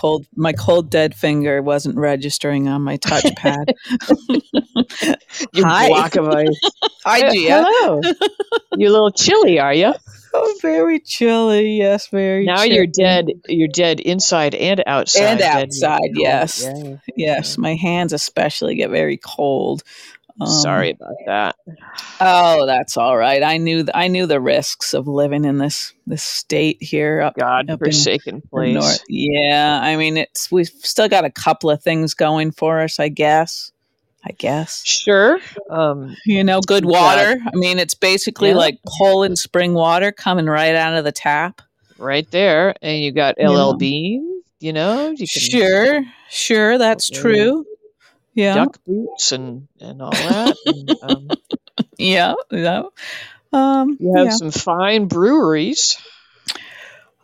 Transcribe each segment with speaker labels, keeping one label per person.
Speaker 1: cold my cold dead finger wasn't registering on my touchpad.
Speaker 2: You
Speaker 1: Hi.
Speaker 2: block of ice.
Speaker 1: Hi, Gia.
Speaker 2: Hello. You're a little chilly, are you?
Speaker 1: Oh, very chilly. Yes, very.
Speaker 2: Now you're dead. You're dead inside and outside.
Speaker 1: And outside, yes.
Speaker 2: Yeah.
Speaker 1: Yes, my hands especially get very cold. Um,
Speaker 2: Sorry about that.
Speaker 1: Oh, that's all right. I knew th- I knew the risks of living in this this state here up
Speaker 2: God
Speaker 1: up
Speaker 2: forsaken
Speaker 1: the
Speaker 2: place.
Speaker 1: north. Yeah, I mean it's we've still got a couple of things going for us, I guess. I guess.
Speaker 2: Sure. Um,
Speaker 1: You know, good
Speaker 2: Yeah.
Speaker 1: water. I mean, it's basically
Speaker 2: Yeah.
Speaker 1: like Poland spring water coming right out of the tap.
Speaker 2: right there, and you got
Speaker 1: Yeah.
Speaker 2: LL Bean. You know, you can
Speaker 1: Sure, sure, that's
Speaker 2: Yeah.
Speaker 1: true. Yeah,
Speaker 2: duck boots and and all that. and, um,
Speaker 1: yeah, yeah. Um,
Speaker 2: you have
Speaker 1: yeah.
Speaker 2: some fine breweries.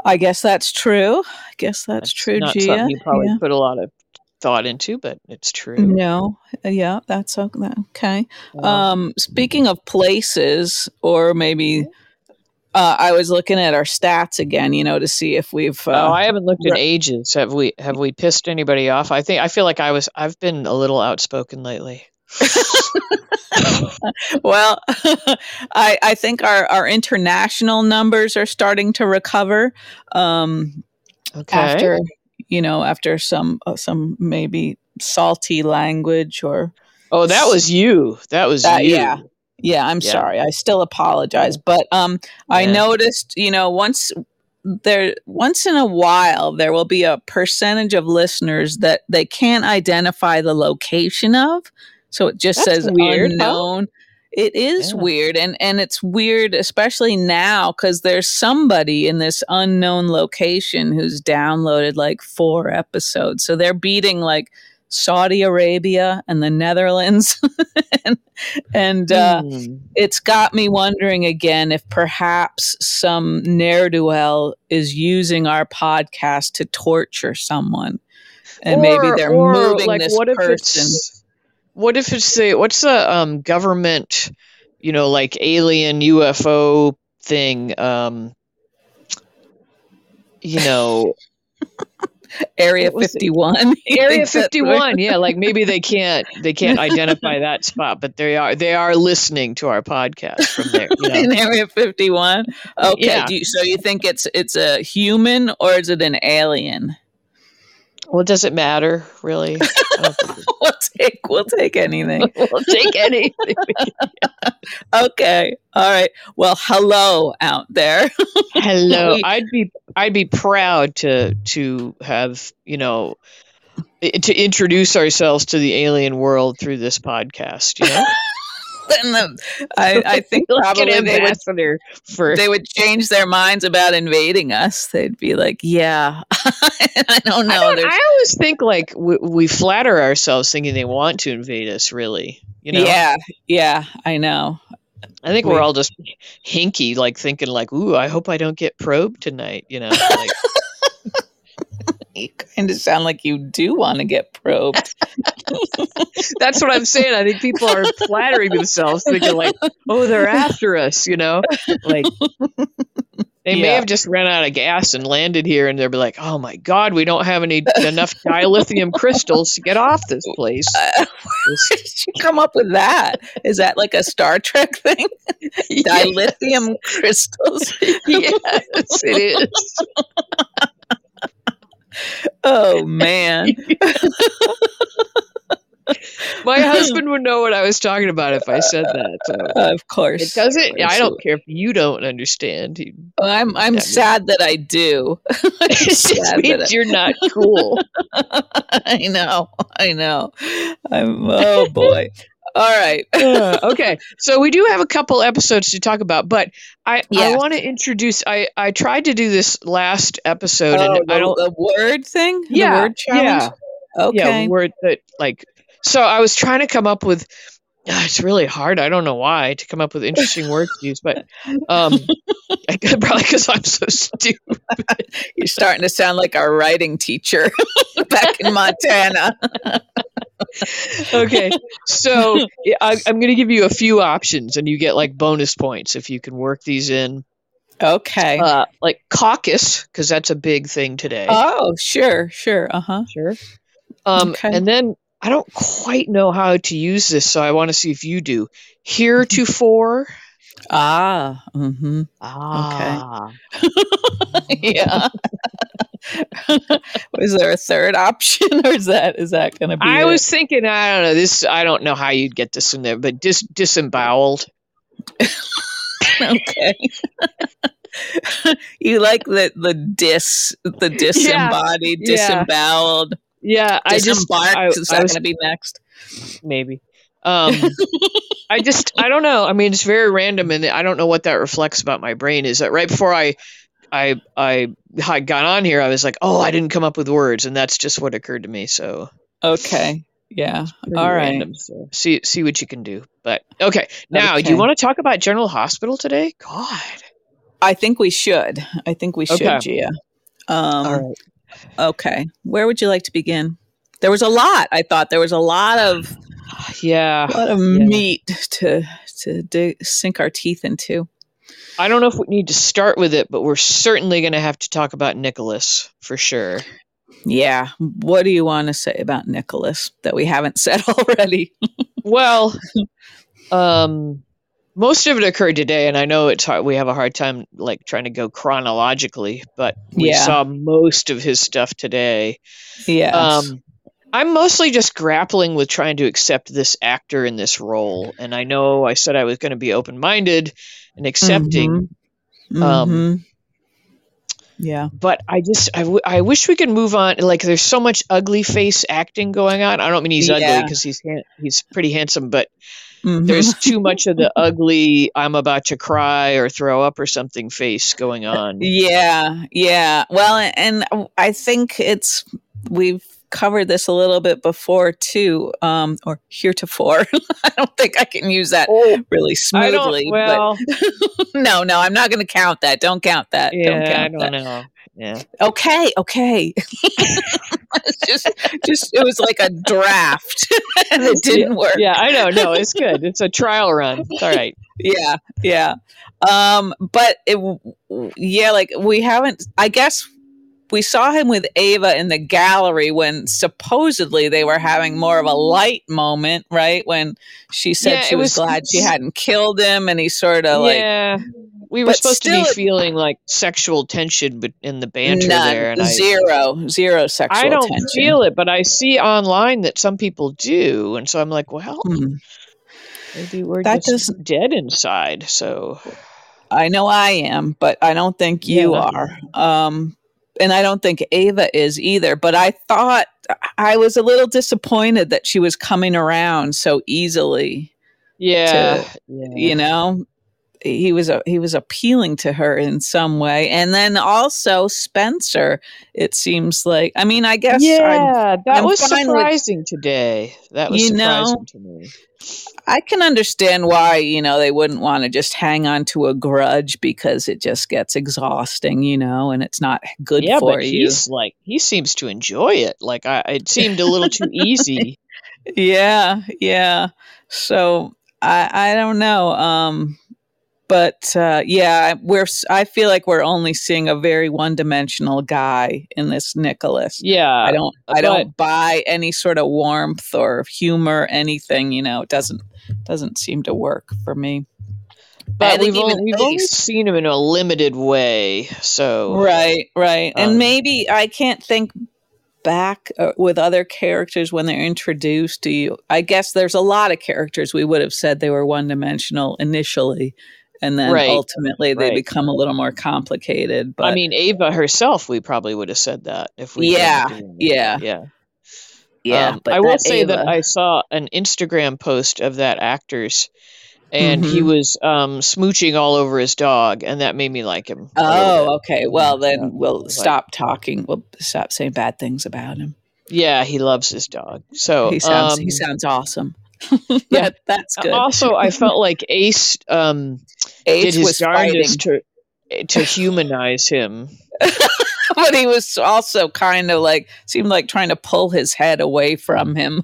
Speaker 1: I guess that's true. I guess that's, true,
Speaker 2: Not
Speaker 1: Gia.
Speaker 2: something you probably
Speaker 1: yeah.
Speaker 2: put a lot of thought into, but it's true.
Speaker 1: No, yeah, that's okay.
Speaker 2: Um,
Speaker 1: Um, speaking of places, or maybe uh, I was looking at our stats again, you know, to see if we've. Uh,
Speaker 2: oh, I haven't looked in
Speaker 1: re-
Speaker 2: ages. Have we? Have we pissed anybody off? I think I feel like I was. I've been a little outspoken lately.
Speaker 1: well, I I think our our international numbers are starting to recover. Um,
Speaker 2: Okay.
Speaker 1: after you know after some uh, some maybe salty language or
Speaker 2: oh, that was you. That was
Speaker 1: That-
Speaker 2: you.
Speaker 1: yeah. Yeah i'm
Speaker 2: Yeah.
Speaker 1: sorry i still apologize but um i
Speaker 2: Yeah.
Speaker 1: noticed you know once there once in a while there will be a percentage of listeners that they can't identify the location of so it just
Speaker 2: That's
Speaker 1: says
Speaker 2: weird, huh?
Speaker 1: unknown it is
Speaker 2: Yeah.
Speaker 1: weird and and it's weird especially now because there's somebody in this unknown location who's downloaded like four episodes so they're beating like saudi arabia and the netherlands and and uh,
Speaker 2: Hmm.
Speaker 1: it's got me wondering again if perhaps some ne'er do well is using our podcast to torture someone, and maybe they're
Speaker 2: or,
Speaker 1: moving
Speaker 2: like,
Speaker 1: this
Speaker 2: what
Speaker 1: person.
Speaker 2: What if it's the what's the um government, you know, like alien UFO thing? Um, you know,
Speaker 1: Area
Speaker 2: what was it?
Speaker 1: fifty one.
Speaker 2: Area 51. Yeah, like maybe they can't they can't identify that spot, but they are they are listening to our podcast from there. You know?
Speaker 1: In Area fifty one. Okay.
Speaker 2: Yeah.
Speaker 1: Do you, so you think it's it's a human or is it an alien?
Speaker 2: Well, does it matter really? I don't think it-
Speaker 1: we'll take we'll take anything.
Speaker 2: we'll take anything.
Speaker 1: Okay. All right. Well, hello out there.
Speaker 2: Hello. I'd be I'd be proud to to have, you know, to introduce ourselves to the alien world through this podcast, you know?
Speaker 1: And the- I, I think probably they would
Speaker 2: for
Speaker 1: they would change their minds about invading us. They'd be like, "Yeah, I don't know."
Speaker 2: I, don't- I always think like we, we flatter ourselves thinking they want to invade us really, you know?
Speaker 1: Yeah, yeah, I know.
Speaker 2: I think
Speaker 1: We-
Speaker 2: we're all just hinky, like thinking like, "Ooh, I hope I don't get probed tonight." You know, like,
Speaker 1: You kind of sound like you do want to get probed.
Speaker 2: That's what I'm saying. I think people are flattering themselves, thinking like, "Oh, they're after us," you know, like they may have just run out of gas and landed here, and they'll be like, "Oh my God, we don't have any enough dilithium crystals to get off this place."
Speaker 1: Uh, where did you come up with that? Is that like a Star Trek thing? Dilithium crystals.
Speaker 2: yes, it is.
Speaker 1: Oh man.
Speaker 2: My husband would know what I was talking about if I said that. So.
Speaker 1: Of course.
Speaker 2: It doesn't.
Speaker 1: Of
Speaker 2: I don't care if you don't understand. It
Speaker 1: I'm I'm
Speaker 2: Yeah.
Speaker 1: sad that I do. I'm
Speaker 2: just means you're not cool.
Speaker 1: I know. I know. I'm oh boy. All right.
Speaker 2: Uh, okay, so we do have a couple episodes to talk about, but I I want to introduce. I I tried to do this last episode,
Speaker 1: Oh,
Speaker 2: and
Speaker 1: the,
Speaker 2: I don't.
Speaker 1: the word thing?
Speaker 2: Yeah,
Speaker 1: The word challenge? Okay.
Speaker 2: Yeah, word that like. So I was trying to come up with. ah, It's really hard. I don't know why to come up with interesting words to use, but um, I, probably because I'm so stupid.
Speaker 1: You're starting to sound like our writing teacher back in Montana.
Speaker 2: okay so I, i'm going to give you a few options and you get like bonus points if you can work these in
Speaker 1: Okay.
Speaker 2: Uh, like caucus, because that's a big thing today.
Speaker 1: oh, sure, sure. Uh huh.
Speaker 2: Sure. Um,
Speaker 1: Okay.
Speaker 2: And then I don't quite know how to use this, so I want to see if you do. Heretofore.
Speaker 1: Ah. Mm-hmm.
Speaker 2: Ah. Okay.
Speaker 1: yeah. Was there a third option, or is that is that going to be?
Speaker 2: I
Speaker 1: it?
Speaker 2: was thinking, I don't know this. I don't know how you'd get this in there, but dis disemboweled.
Speaker 1: okay. you like the the dis the disembodied,
Speaker 2: Yeah.
Speaker 1: disemboweled,
Speaker 2: Yeah, I just. I,
Speaker 1: is that
Speaker 2: was
Speaker 1: going to be next?
Speaker 2: maybe. Um, I just I don't know. I mean, it's very random, and I don't know what that reflects about my brain. Is that right before I I I got on here, I was like, oh, I didn't come up with words, and that's just what occurred to me. So
Speaker 1: Okay. Yeah. All right.
Speaker 2: random. So see see what you can do. But okay, now do you want to talk about General Hospital today? God.
Speaker 1: I think we should. I think we should,
Speaker 2: Okay.
Speaker 1: Gia. Um,
Speaker 2: All right.
Speaker 1: Okay. Where would you like to begin? There was a lot. I thought there was a lot of
Speaker 2: Yeah.
Speaker 1: a lot of
Speaker 2: Yeah.
Speaker 1: meat to to dig, sink our teeth into.
Speaker 2: I don't know if we need to start with it, but we're certainly going to have to talk about Nikolas for sure.
Speaker 1: Yeah. What do you want to say about Nikolas that we haven't said already?
Speaker 2: Well, um, most of it occurred today, and I know it's hard. We have a hard time like trying to go chronologically, but we
Speaker 1: Yeah.
Speaker 2: saw most of his stuff today.
Speaker 1: yeah
Speaker 2: Um, I'm mostly just grappling with trying to accept this actor in this role, and I know I said I was going to be open minded and accepting,
Speaker 1: Mhm.
Speaker 2: um,
Speaker 1: Mhm. yeah.
Speaker 2: but I just I, w- I wish we could move on. Like, there's so much ugly face acting going on. I don't mean he's ugly because he's he's pretty handsome, but
Speaker 1: Mhm.
Speaker 2: there's too much of the ugly I'm about to cry or throw up or something face going on.
Speaker 1: Yeah, yeah. Well, and I think it's we've covered this a little bit before too, um, or heretofore. I don't think I can use that
Speaker 2: Oh,
Speaker 1: really
Speaker 2: I
Speaker 1: smoothly.
Speaker 2: don't. Well,
Speaker 1: but no, no, I'm not going to count that. Don't count that. don't
Speaker 2: yeah, I don't
Speaker 1: that.
Speaker 2: know. Yeah.
Speaker 1: Okay, okay. just, just it was like a draft, and it didn't work.
Speaker 2: Yeah, I know. No, it's good. It's a trial run. It's all right.
Speaker 1: yeah yeah um but it yeah like we haven't i guess we saw him with ava in the gallery when supposedly they were having more of a light moment right when she said
Speaker 2: Yeah,
Speaker 1: she was,
Speaker 2: was-
Speaker 1: glad she hadn't killed him and he sort of like
Speaker 2: yeah, we were
Speaker 1: but
Speaker 2: supposed to be
Speaker 1: it-
Speaker 2: feeling like sexual tension, but in the banter
Speaker 1: none,
Speaker 2: there, and I,
Speaker 1: zero zero sexual
Speaker 2: I don't
Speaker 1: tension.
Speaker 2: feel it, but I see online that some people do, and so I'm like, well,
Speaker 1: Hmm.
Speaker 2: maybe we're
Speaker 1: That
Speaker 2: just
Speaker 1: doesn't-
Speaker 2: dead inside. So
Speaker 1: I know I am, but I don't think you
Speaker 2: Yeah.
Speaker 1: are. Um, and I don't think Ava is either. But I thought I was a little disappointed that she was coming around so easily.
Speaker 2: yeah, yeah.
Speaker 1: You know, he was a, he was appealing to her in some way, and then also Spencer. It seems like. I mean, I guess I'm-
Speaker 2: yeah, that
Speaker 1: I'm
Speaker 2: was
Speaker 1: fine with-
Speaker 2: surprising today. That was
Speaker 1: You know,
Speaker 2: surprising to me.
Speaker 1: I can understand why, you know, they wouldn't want to just hang on to a grudge because it just gets exhausting, you know, and it's not good
Speaker 2: yeah,
Speaker 1: for
Speaker 2: but
Speaker 1: you.
Speaker 2: he's like he seems to enjoy it. Like I, it seemed a little too easy.
Speaker 1: Yeah, yeah. So I I don't know. Um but uh yeah, we're I feel like we're only seeing a very one-dimensional guy in this Nikolas.
Speaker 2: Yeah,
Speaker 1: I don't I don't buy any sort of warmth or humor anything, you know. It doesn't doesn't seem to work for me.
Speaker 2: But we've only, we've only seen him in a limited way. So
Speaker 1: Right, right.
Speaker 2: Um,
Speaker 1: and maybe I can't think back uh, with other characters when they're introduced to you. I guess there's a lot of characters we would have said they were one dimensional initially, and then
Speaker 2: Right,
Speaker 1: ultimately they
Speaker 2: right.
Speaker 1: become a little more complicated. But
Speaker 2: I mean, Ava herself, we probably would have said that if we.
Speaker 1: Yeah,
Speaker 2: hadn't doing that.
Speaker 1: yeah.
Speaker 2: yeah.
Speaker 1: yeah,
Speaker 2: Um,
Speaker 1: but
Speaker 2: I will say that I saw an Instagram post of that actor's, and he
Speaker 1: Mhm.
Speaker 2: was um, smooching all over his dog, and that made me like him.
Speaker 1: Oh, okay. Well, then
Speaker 2: Yeah,
Speaker 1: we'll stop talking. We'll stop saying bad things about him.
Speaker 2: Yeah, he loves his dog. So
Speaker 1: he sounds
Speaker 2: um,
Speaker 1: he sounds awesome.
Speaker 2: yeah.
Speaker 1: that's good.
Speaker 2: Also, I felt like Ace um,
Speaker 1: Ace
Speaker 2: did his
Speaker 1: was fighting,
Speaker 2: darndest to to humanize him.
Speaker 1: but he was also kind of like seemed like trying to pull his head away from him.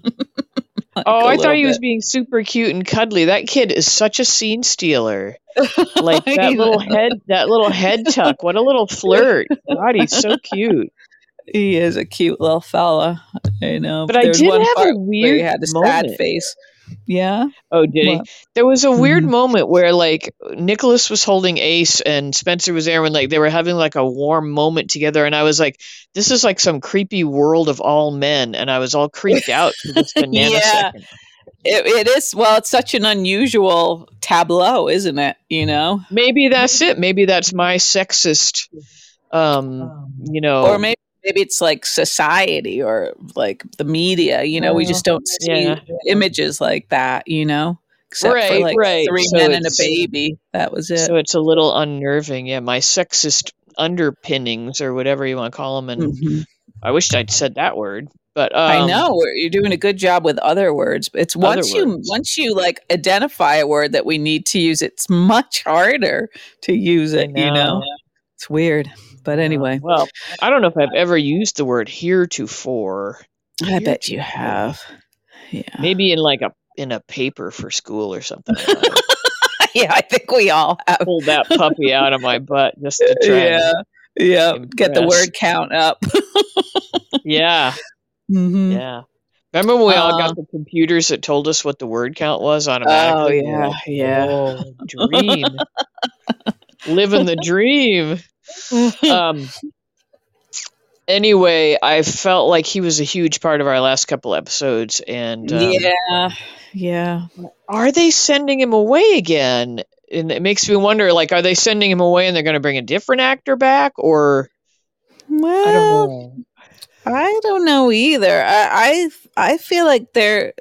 Speaker 1: Like
Speaker 2: Oh, I
Speaker 1: little
Speaker 2: thought he was being super cute and cuddly. That kid is such a scene stealer. Like that little head, that little head tuck. What a little flirt. God, he's so cute.
Speaker 1: He is a cute little fella. I know.
Speaker 2: But I did
Speaker 1: one
Speaker 2: have a
Speaker 1: where he
Speaker 2: weird
Speaker 1: had a sad face. Yeah.
Speaker 2: Oh, did he? There was a weird
Speaker 1: Mhm.
Speaker 2: moment where like Nikolas was holding Ace and Spencer was there and like they were having like a warm moment together and I was like, this is like some creepy world of all men and I was all creeped out for this banana
Speaker 1: Yeah.
Speaker 2: second.
Speaker 1: It, it is. Well, it's such an unusual tableau, isn't it? You know?
Speaker 2: Maybe that's it. Maybe that's my sexist um you know
Speaker 1: Or maybe. Maybe it's like society or like the media, you know, we just don't see
Speaker 2: yeah.
Speaker 1: images like that, you know, except for
Speaker 2: Right,
Speaker 1: like
Speaker 2: right.
Speaker 1: three
Speaker 2: So
Speaker 1: men and a baby. That was it.
Speaker 2: so it's a little unnerving. Yeah, my sexist underpinnings or whatever you want to call them and
Speaker 1: Mhm.
Speaker 2: I wished I'd said that word. But um,
Speaker 1: I know you're doing a good job with other words. but It's once you
Speaker 2: words.
Speaker 1: once you like identify a word that we need to use, it's much harder to use it. You know,
Speaker 2: know.
Speaker 1: it's weird. But anyway,
Speaker 2: Well, I don't know if I've ever used the word heretofore.
Speaker 1: I bet you have. Yeah,
Speaker 2: Maybe in like a in a paper for school or something. I might have
Speaker 1: yeah. I think we all have.
Speaker 2: pulled that puppy out of my butt just to try.
Speaker 1: Yeah, yeah. Get the word count up.
Speaker 2: yeah,
Speaker 1: Mhm.
Speaker 2: yeah. Remember when we all got the computers that told us what the word count was
Speaker 1: Oh
Speaker 2: automatically?
Speaker 1: yeah, yeah.
Speaker 2: Oh, dream. Living the dream. um anyway i felt like he was a huge part of our last couple episodes and um,
Speaker 1: yeah, yeah.
Speaker 2: are they sending him away again and it makes me wonder like are they sending him away and they're going to bring a different actor back or
Speaker 1: Well,
Speaker 2: i don't know
Speaker 1: I don't know either. I I, I feel like they're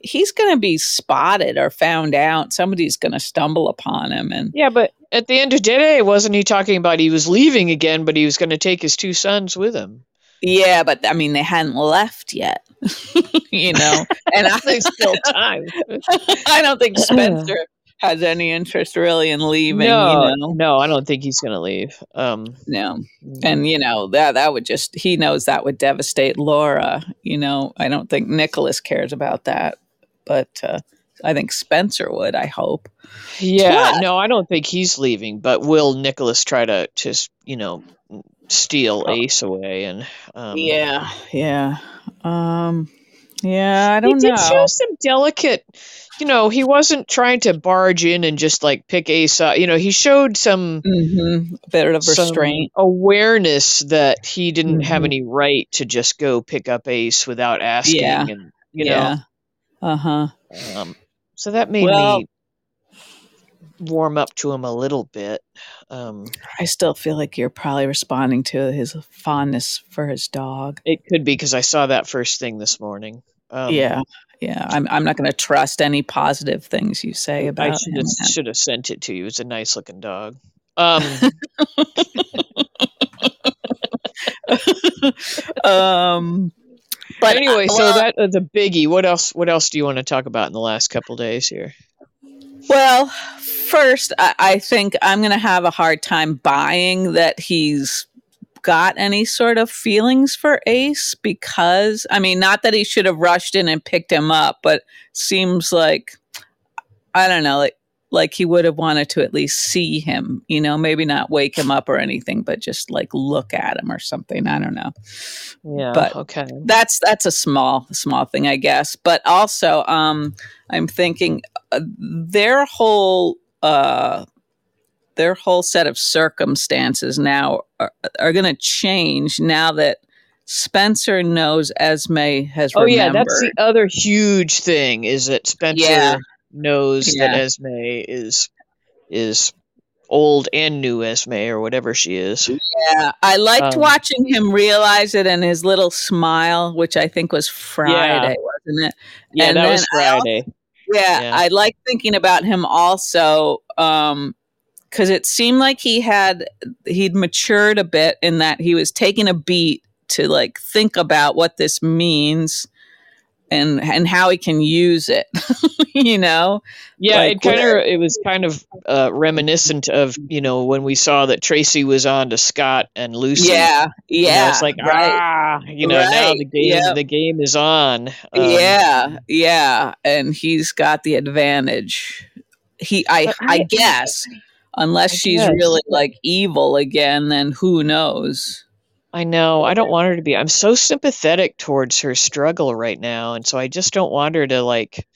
Speaker 1: he's going to be spotted or found out. Somebody's going to stumble upon him, and
Speaker 2: yeah but at the end of the day wasn't he talking about he was leaving again but he was going to take his two sons with him
Speaker 1: yeah, but I mean they hadn't left yet, you know. And I,
Speaker 2: there's still time
Speaker 1: I don't think Spencer has any interest really in leaving.
Speaker 2: no
Speaker 1: you know,
Speaker 2: no i don't think he's going to leave um
Speaker 1: no. And you know that that would just he knows that would devastate Laura. You know, I don't think Nikolas cares about that, but uh, I think Spencer would. I hope.
Speaker 2: Yeah,
Speaker 1: What?
Speaker 2: no, I don't think he's leaving. But will Nikolas try to just you know steal
Speaker 1: Oh.
Speaker 2: Ace away? And um,
Speaker 1: yeah, yeah, um, yeah. I don't
Speaker 2: did
Speaker 1: know.
Speaker 2: show some delicate. You know, he wasn't trying to barge in and just like pick Ace up. You know, he showed some.
Speaker 1: hmm bit of restraint.
Speaker 2: awareness that he didn't have
Speaker 1: Mhm.
Speaker 2: any right to just go pick up Ace without asking,
Speaker 1: Yeah.
Speaker 2: and you
Speaker 1: yeah. Uh huh.
Speaker 2: um, so that made
Speaker 1: Well-
Speaker 2: me warm up to him a little bit. Um,
Speaker 1: I still feel like you're probably responding to his fondness for his dog.
Speaker 2: It could be because I saw that first thing this morning. Um,
Speaker 1: yeah, yeah. I'm. I'm not going to trust any positive things you say about
Speaker 2: I should
Speaker 1: him.
Speaker 2: have should have sent it to you. It's a nice looking dog. Um,
Speaker 1: um,
Speaker 2: but anyway,
Speaker 1: uh,
Speaker 2: so
Speaker 1: well,
Speaker 2: that is a biggie. What else? What else do you want to talk about in the last couple days here?
Speaker 1: Well, first, I, I think I'm going to have a hard time buying that he's got any sort of feelings for Ace because, I mean, not that he should have rushed in and picked him up, but seems like, I don't know, like, like he would have wanted to at least see him, you know, maybe not wake him up or anything, but just like look at him or something. I don't know
Speaker 2: Yeah.
Speaker 1: But-
Speaker 2: okay.
Speaker 1: that's that's a small small thing i guess but also um i'm thinking uh, their whole uh their whole set of circumstances now are, are going to change now that spencer knows esme has
Speaker 2: Oh
Speaker 1: remembered
Speaker 2: yeah, that's the other huge thing is that Spencer
Speaker 1: Yeah.
Speaker 2: Knows that Esme is is old and new Esme or whatever she is.
Speaker 1: yeah i liked
Speaker 2: Um,
Speaker 1: watching him realize it and his little smile which i think was friday wasn't it
Speaker 2: Yeah,
Speaker 1: And
Speaker 2: that was
Speaker 1: then I
Speaker 2: Friday.
Speaker 1: Yeah,
Speaker 2: Yeah.
Speaker 1: I like thinking about him also um cuz it seemed like he had he'd matured a bit in that he was taking a beat to like think about what this means and and how he can use it you know?
Speaker 2: Yeah
Speaker 1: Like,
Speaker 2: it kind of it was kind of uh, reminiscent of you know when we saw that tracy was on to scott and lucy.
Speaker 1: Yeah
Speaker 2: You know,
Speaker 1: yeah
Speaker 2: it's like
Speaker 1: right.
Speaker 2: Ah you know now the game
Speaker 1: yep.
Speaker 2: the game is on Um,
Speaker 1: yeah yeah and he's got the advantage. He i i,
Speaker 2: I-
Speaker 1: guess unless
Speaker 2: I
Speaker 1: she's
Speaker 2: guess.
Speaker 1: really like evil again then who knows
Speaker 2: I know. I don't want her to be. I'm so sympathetic towards her struggle right now, and so I just don't want her to like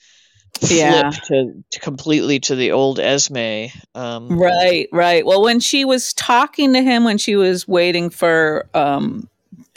Speaker 2: flip
Speaker 1: Yeah.
Speaker 2: to, to completely to the old Esme. Um,
Speaker 1: Right, right. Well, when she was talking to him when she was waiting for um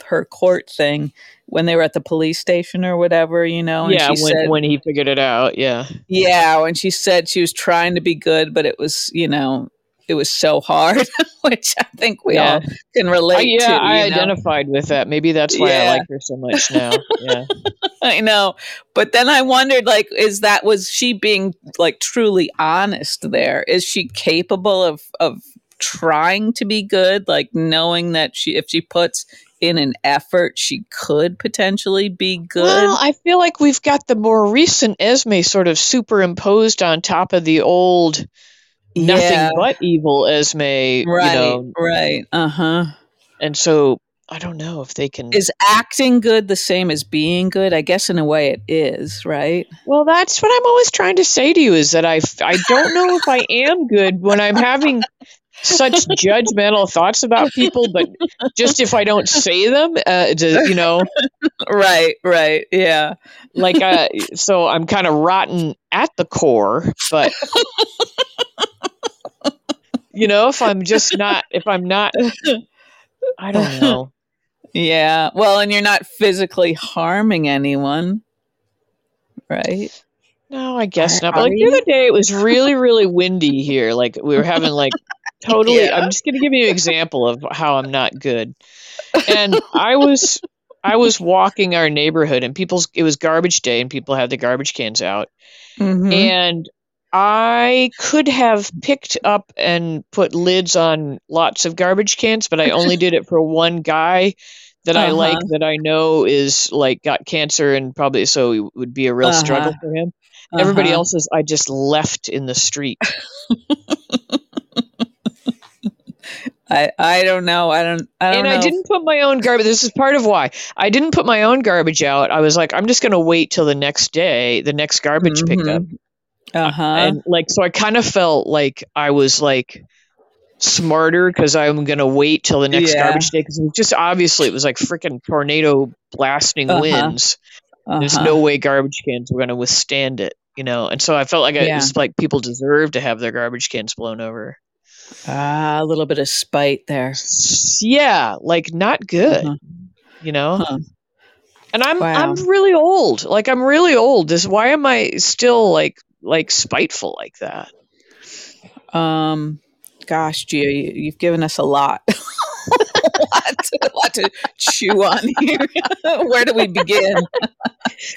Speaker 1: her court thing when they were at the police station or whatever, you know, and
Speaker 2: yeah,
Speaker 1: she
Speaker 2: when
Speaker 1: said
Speaker 2: when he figured it out. Yeah,
Speaker 1: yeah, when she said she was trying to be good, but it was, you know, it was so hard, which I think we
Speaker 2: Yeah.
Speaker 1: all can relate
Speaker 2: I, yeah.
Speaker 1: to.
Speaker 2: I
Speaker 1: know?
Speaker 2: identified with that. Maybe that's why I like her so much now. Yeah.
Speaker 1: I know. But then I wondered like is that was she being like truly honest there? Is she capable of of trying to be good like knowing that she if she puts in an effort she could potentially be good?
Speaker 2: Well, I feel like we've got the more recent Esme sort of superimposed on top of the old nothing
Speaker 1: Yeah.
Speaker 2: but evil Esme.
Speaker 1: right.
Speaker 2: You know,
Speaker 1: Right. Uh-huh.
Speaker 2: and so I don't know if they can.
Speaker 1: Is acting good the same as being good? I guess in a way it is, right?
Speaker 2: Well, that's what I'm always trying to say to you is that I, I don't know if I am good when I'm having such judgmental thoughts about people, but just if I don't say them, uh, to, you know,
Speaker 1: Right, right. Yeah.
Speaker 2: like uh, so I'm kind of rotten at the core, but you know, if I'm just not, if I'm not, I don't know.
Speaker 1: Yeah. Well, and you're not physically harming anyone. Right?
Speaker 2: No, I guess not. But like the other day, it was really, really windy here. Like we were having like totally.
Speaker 1: Yeah.
Speaker 2: I'm just gonna give you an example of how I'm not good. And I was, I was walking our neighborhood, and people's. It was garbage day, and people had the garbage cans out,
Speaker 1: Mhm.
Speaker 2: and I could have picked up and put lids on lots of garbage cans, but I only did it for one guy that I
Speaker 1: Uh-huh.
Speaker 2: like that I know is like got cancer and probably so it would be a real struggle
Speaker 1: Uh-huh.
Speaker 2: for him. Everybody
Speaker 1: Uh-huh.
Speaker 2: else's I just left in the street.
Speaker 1: I I don't know. I don't I don't
Speaker 2: And
Speaker 1: know.
Speaker 2: I didn't put my own garbage. This is part of why I didn't put my own garbage out. I was like, I'm just going to wait till the next day, the next garbage pickup.
Speaker 1: Uh huh.
Speaker 2: And like, so I kind of felt like I was like smarter because I'm going to wait till the next
Speaker 1: Yeah.
Speaker 2: garbage day because it was just obviously it was like freaking tornado blasting
Speaker 1: Uh-huh.
Speaker 2: winds. There's
Speaker 1: Uh-huh.
Speaker 2: no way garbage cans were going to withstand it, you know? And so I felt like I,
Speaker 1: Yeah.
Speaker 2: it was like people deserve to have their garbage cans blown over.
Speaker 1: ah a little bit of spite there.
Speaker 2: Yeah, like not good,
Speaker 1: Uh-huh.
Speaker 2: you know?
Speaker 1: Huh.
Speaker 2: And I'm
Speaker 1: Wow.
Speaker 2: I'm really old. Like I'm really old. This why am I still like like spiteful like that?
Speaker 1: Um, gosh, Gia, you, you've given us a lot. a, lot to, a lot to chew on here. Where do we begin?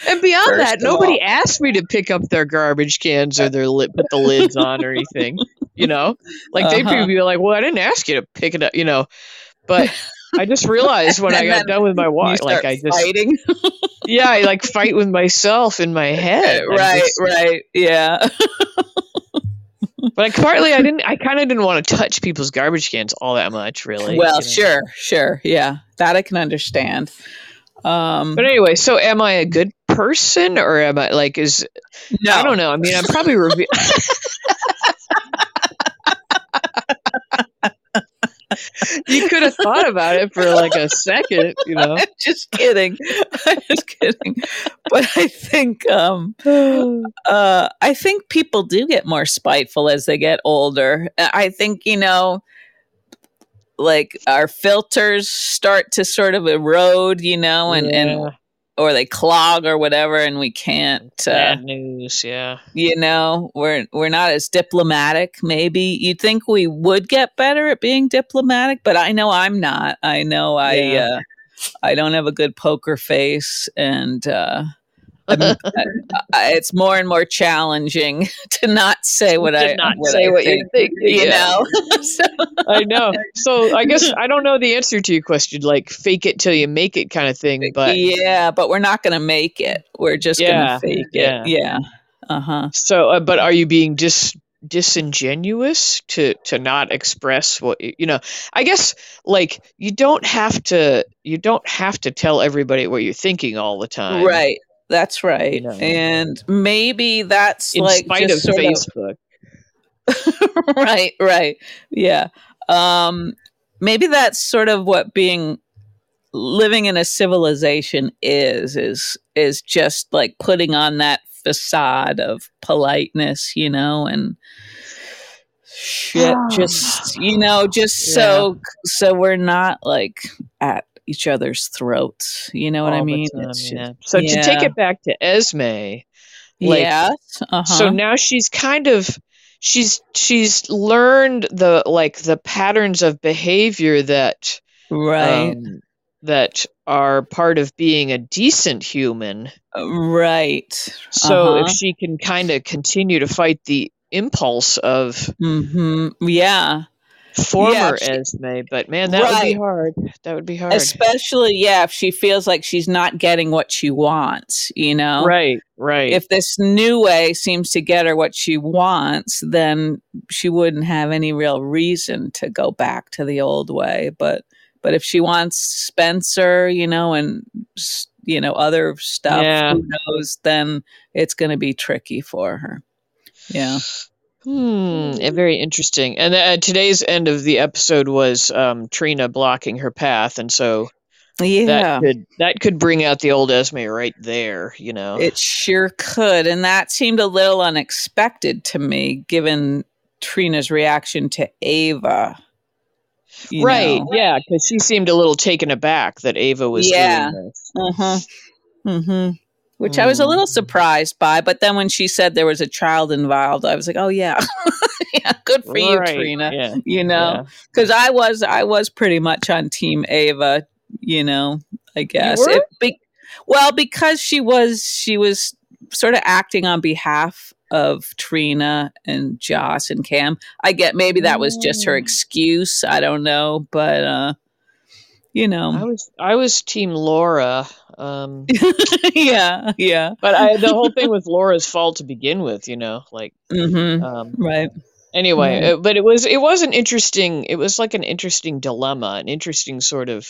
Speaker 2: And beyond
Speaker 1: First
Speaker 2: that, nobody
Speaker 1: all-
Speaker 2: asked me to pick up their garbage cans or their lid, put the lids on or anything. You know, like
Speaker 1: Uh-huh.
Speaker 2: would be like, "Well, I didn't ask you to pick it up," you know. But I just realized when I got done with my walk, like I just
Speaker 1: fighting.
Speaker 2: yeah, I like fight with myself in my head.
Speaker 1: Right,
Speaker 2: just-
Speaker 1: right, yeah.
Speaker 2: But like, partly, I didn't. I kind of didn't want to touch people's garbage cans all that much, really.
Speaker 1: well,
Speaker 2: you know.
Speaker 1: sure, sure, yeah, that I can understand. Um,
Speaker 2: But anyway, so am I a good person or am I like is
Speaker 1: no,
Speaker 2: I don't know. I mean, I'm probably You could have thought about it for like a second, you know.
Speaker 1: I'm just kidding. I'm just kidding. But I think um, uh, I think people do get more spiteful as they get older. I think you know, like our filters start to sort of erode, you know, and and
Speaker 2: Yeah,
Speaker 1: or they clog or whatever, and we can't. Uh,
Speaker 2: bad news, yeah.
Speaker 1: you know, we're we're not as diplomatic. Maybe you'd think we would get better at being diplomatic, but I know I'm not. I know I
Speaker 2: Yeah.
Speaker 1: uh, I don't have a good poker face, and uh, uh, it's more and more challenging to not say what I
Speaker 2: not
Speaker 1: what
Speaker 2: say
Speaker 1: I
Speaker 2: what
Speaker 1: think,
Speaker 2: you think.
Speaker 1: you
Speaker 2: yeah.
Speaker 1: know. So-
Speaker 2: I know. So I guess I don't know the answer to your question, like fake it till you make it kind of thing. But
Speaker 1: yeah, but we're not going to make it. We're just going to fake
Speaker 2: yeah.
Speaker 1: it. Yeah. Uh huh.
Speaker 2: so, uh, but are you being dis disingenuous to to not express what you you know? I guess like you don't have to you don't have to tell everybody what you're thinking all the time,
Speaker 1: Right. That's right. And maybe that's
Speaker 2: In
Speaker 1: like
Speaker 2: spite of
Speaker 1: sort of-
Speaker 2: Facebook.
Speaker 1: right, right. Yeah. Um maybe that's sort of what being living in a civilization is is is just like putting on that facade of politeness, you know, and shit just you know just so so we're not like at each other's throats. You know what I
Speaker 2: all
Speaker 1: mean?
Speaker 2: time,
Speaker 1: just-
Speaker 2: yeah. So to take it back to Esme, like,
Speaker 1: yes. Uh-huh.
Speaker 2: so now she's kind of she's she's learned the like the patterns of behavior that
Speaker 1: right.
Speaker 2: um, that are part of being a decent human.
Speaker 1: right.
Speaker 2: So if
Speaker 1: Uh-huh.
Speaker 2: she can kind of continue to fight the impulse of
Speaker 1: mm-hmm. Yeah.
Speaker 2: Former
Speaker 1: she-
Speaker 2: Esme, but man, that would be hard. That would be hard.
Speaker 1: Especially, yeah, if she feels like she's not getting what she wants, you know?
Speaker 2: Right, right.
Speaker 1: If this new way seems to get her what she wants, then she wouldn't have any real reason to go back to the old way. But but if she wants Spencer, you know, and you know other stuff,
Speaker 2: Yeah.
Speaker 1: who knows? Then it's going to be tricky for her. Yeah.
Speaker 2: Hmm, eh, very interesting. And uh, today's end of the episode was um, Trina blocking her path, and so
Speaker 1: Yeah.
Speaker 2: that could that could bring out the old Esme right there. You know,
Speaker 1: It sure could. And that seemed a little unexpected to me, given Trina's reaction to Ava.
Speaker 2: right?
Speaker 1: know.
Speaker 2: Yeah, because she seemed a little taken aback that Ava was
Speaker 1: Yeah.
Speaker 2: doing this.
Speaker 1: Uh-huh. Mm-hmm. Which I was a little surprised by, but then when she said there was a child involved, I was like, "Oh yeah, yeah, good for you, Trina."
Speaker 2: Yeah,
Speaker 1: You know, because I was I was pretty much on Team Ava. You know, I guess. It be- well, because she was she was sort of acting on behalf of Trina and Joss and Cam. I get maybe that was just her
Speaker 2: Oh.
Speaker 1: excuse. I don't know, but uh, you know.
Speaker 2: I was I was Team Laura. Um,
Speaker 1: yeah, yeah,
Speaker 2: but I, the whole thing was Laura's fault to begin with. You know, like
Speaker 1: mm-hmm.
Speaker 2: um,
Speaker 1: right.
Speaker 2: anyway
Speaker 1: Right.
Speaker 2: uh, but it was it was an interesting it was like an interesting dilemma an interesting sort of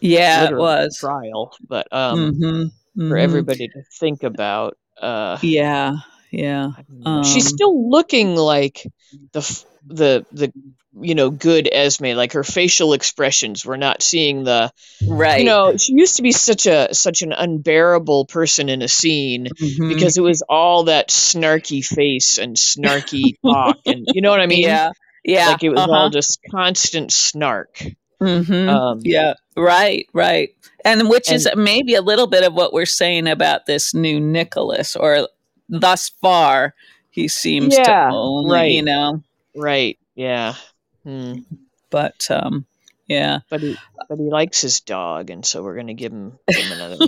Speaker 1: Yeah, it was.
Speaker 2: trial but um
Speaker 1: Mhm,
Speaker 2: for
Speaker 1: mhm.
Speaker 2: everybody to think about uh
Speaker 1: Yeah, yeah.
Speaker 2: I she's
Speaker 1: Um,
Speaker 2: still looking like the the the you know good esme like her facial expressions we're not seeing the
Speaker 1: Right.
Speaker 2: you know she used to be such a such an unbearable person in a scene
Speaker 1: Mhm.
Speaker 2: because it was all that snarky face and snarky talk and you know what i mean
Speaker 1: yeah, yeah.
Speaker 2: like it was
Speaker 1: uh-huh.
Speaker 2: all just constant snark.
Speaker 1: Mhm.
Speaker 2: Um,
Speaker 1: yeah, right, right. And which is maybe a little bit of what we're saying about this new Nikolas, or thus far he seems
Speaker 2: Yeah,
Speaker 1: to only,
Speaker 2: right.
Speaker 1: you know.
Speaker 2: Right. Yeah. Hmm.
Speaker 1: But um, yeah,
Speaker 2: But he but he likes his dog, and so we're gonna give him, give him another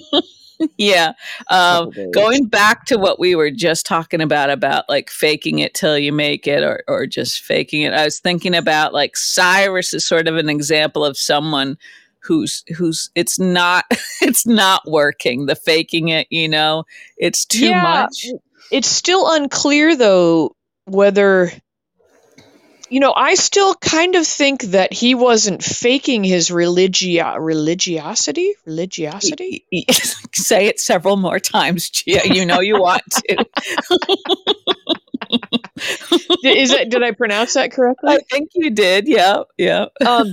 Speaker 1: yeah. Um, going back to what we were just talking about about like faking it till you make it or or just faking it i was thinking about like cyrus is sort of an example of someone who's who's it's not it's not working the faking it you know it's too
Speaker 2: Yeah,
Speaker 1: much
Speaker 2: It's still unclear though whether you know, I still kind of think that he wasn't faking his religio- religiosity, religiosity.
Speaker 1: say it several more times Gia. you know you want to
Speaker 2: Is it? Did I pronounce that correctly?
Speaker 1: i think you did yeah yeah
Speaker 2: um,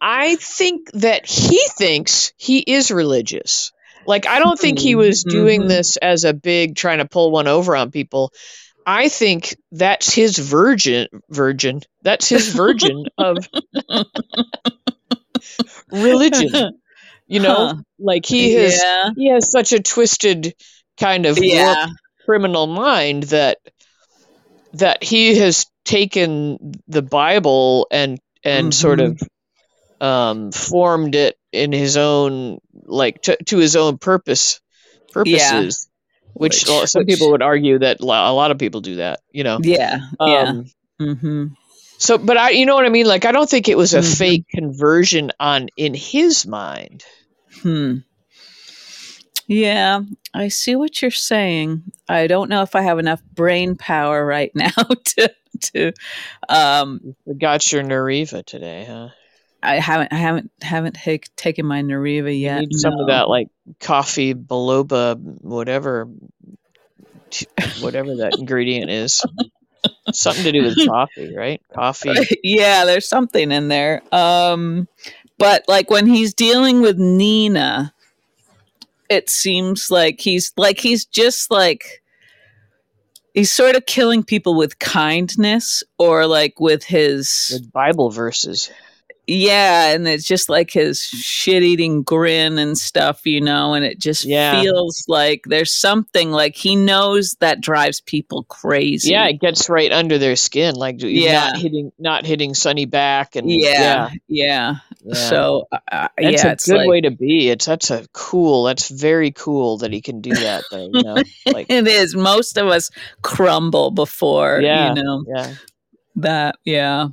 Speaker 2: I think that he thinks he is religious. Like, I don't think he was doing
Speaker 1: Mhm.
Speaker 2: this as a big trying to pull one over on people. I think that's his virgin, virgin. That's his virgin of religion. You know,
Speaker 1: Huh.
Speaker 2: like he has
Speaker 1: yeah
Speaker 2: he has such a twisted kind of
Speaker 1: yeah
Speaker 2: criminal mind that that he has taken the Bible and and sort of um, formed it in his own like to, to his own purpose purposes which,
Speaker 1: Which-
Speaker 2: well, some
Speaker 1: which-
Speaker 2: people would argue that a lot of people do that. You know.
Speaker 1: Yeah. yeah.
Speaker 2: Um,
Speaker 1: hmm
Speaker 2: So, but I, you know what I mean? Like, I don't think it was a
Speaker 1: Mhm.
Speaker 2: fake conversion on in his mind.
Speaker 1: Hmm. Yeah, I see what you're saying. I don't know if I have enough brain power right now to to um
Speaker 2: You got your Neuriva today, huh?
Speaker 1: I haven't I haven't haven't take, taken my Neuriva
Speaker 2: You
Speaker 1: yet.
Speaker 2: need some
Speaker 1: no.
Speaker 2: of that, like coffee, biloba, whatever, whatever that ingredient is. Something to do with coffee, right? Coffee.
Speaker 1: yeah, there's something in there. Um, but like when he's dealing with Nina, it seems like he's like he's just like he's sort of killing people with kindness or like with his
Speaker 2: with Bible verses.
Speaker 1: Yeah, and it's just like his shit eating grin and stuff, you know, and it just
Speaker 2: Yeah.
Speaker 1: feels like there's something like he knows that drives people crazy.
Speaker 2: Yeah, it gets right under their skin, like
Speaker 1: Yeah.
Speaker 2: not hitting, not hitting Sonny back, and
Speaker 1: yeah,
Speaker 2: yeah,
Speaker 1: yeah.
Speaker 2: yeah.
Speaker 1: So uh, uh,
Speaker 2: that's a good
Speaker 1: like,
Speaker 2: way to be. It's that's a cool. That's very cool that he can do that. Though, you know, like
Speaker 1: It is. Most of us crumble before,
Speaker 2: Yeah.
Speaker 1: you know,
Speaker 2: yeah.
Speaker 1: that. Yeah.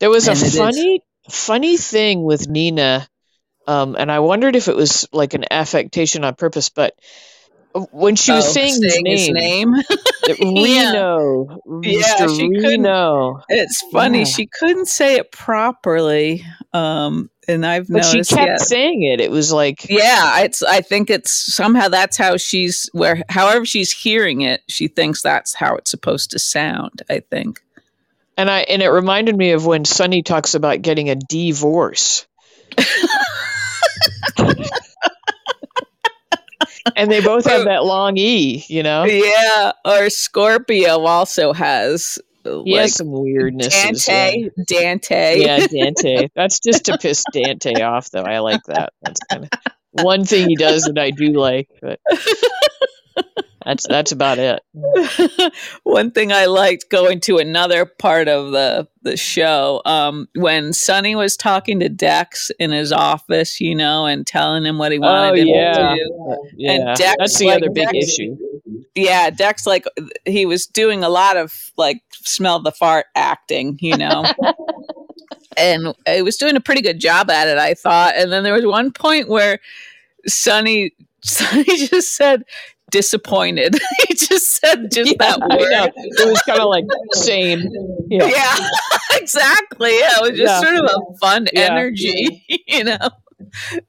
Speaker 2: There was a
Speaker 1: And is.
Speaker 2: funny, funny thing with Nina, um, and I wondered if it was like an affectation on purpose, but when she was
Speaker 1: Oh,
Speaker 2: saying, his
Speaker 1: saying
Speaker 2: name,
Speaker 1: name.
Speaker 2: that
Speaker 1: Yeah.
Speaker 2: Reno,
Speaker 1: Yeah,
Speaker 2: Mr.
Speaker 1: she couldn't- it's funny.
Speaker 2: Yeah.
Speaker 1: She couldn't say it properly. Um, and I've
Speaker 2: but she kept
Speaker 1: yeah.
Speaker 2: saying it. It was like,
Speaker 1: yeah, it's. I think it's somehow that's how she's where. However, she's hearing it, she thinks that's how it's supposed to sound. I think.
Speaker 2: And I and it reminded me of when Sonny talks about getting a divorce. and they both have oh. that long E, you know.
Speaker 1: Yeah, or Scorpio also has
Speaker 2: He
Speaker 1: like
Speaker 2: has some weirdnesses. yeah.
Speaker 1: Dante. Dante.
Speaker 2: Yeah, Dante. That's just to piss Dante off, though. I like that. That's kind of one thing he does that I do like, but that's that's about it.
Speaker 1: One thing I liked going to another part of the the show um, when Sonny was talking to Dex in his office, you know, and telling him what he wanted
Speaker 2: Oh
Speaker 1: him
Speaker 2: yeah,
Speaker 1: to do.
Speaker 2: yeah.
Speaker 1: Dex,
Speaker 2: That's the
Speaker 1: like,
Speaker 2: other big
Speaker 1: Dex-
Speaker 2: issue.
Speaker 1: Yeah, Dex like he was doing a lot of like smell the fart acting, you know. and he was doing a pretty good job at it, I thought. And then there was one point where Sonny Sonny just said disappointed. he just said just
Speaker 2: Yeah,
Speaker 1: that word.
Speaker 2: It was kind of like shame. Yeah.
Speaker 1: Yeah, exactly. Yeah, it was just sort of a fun energy, you know.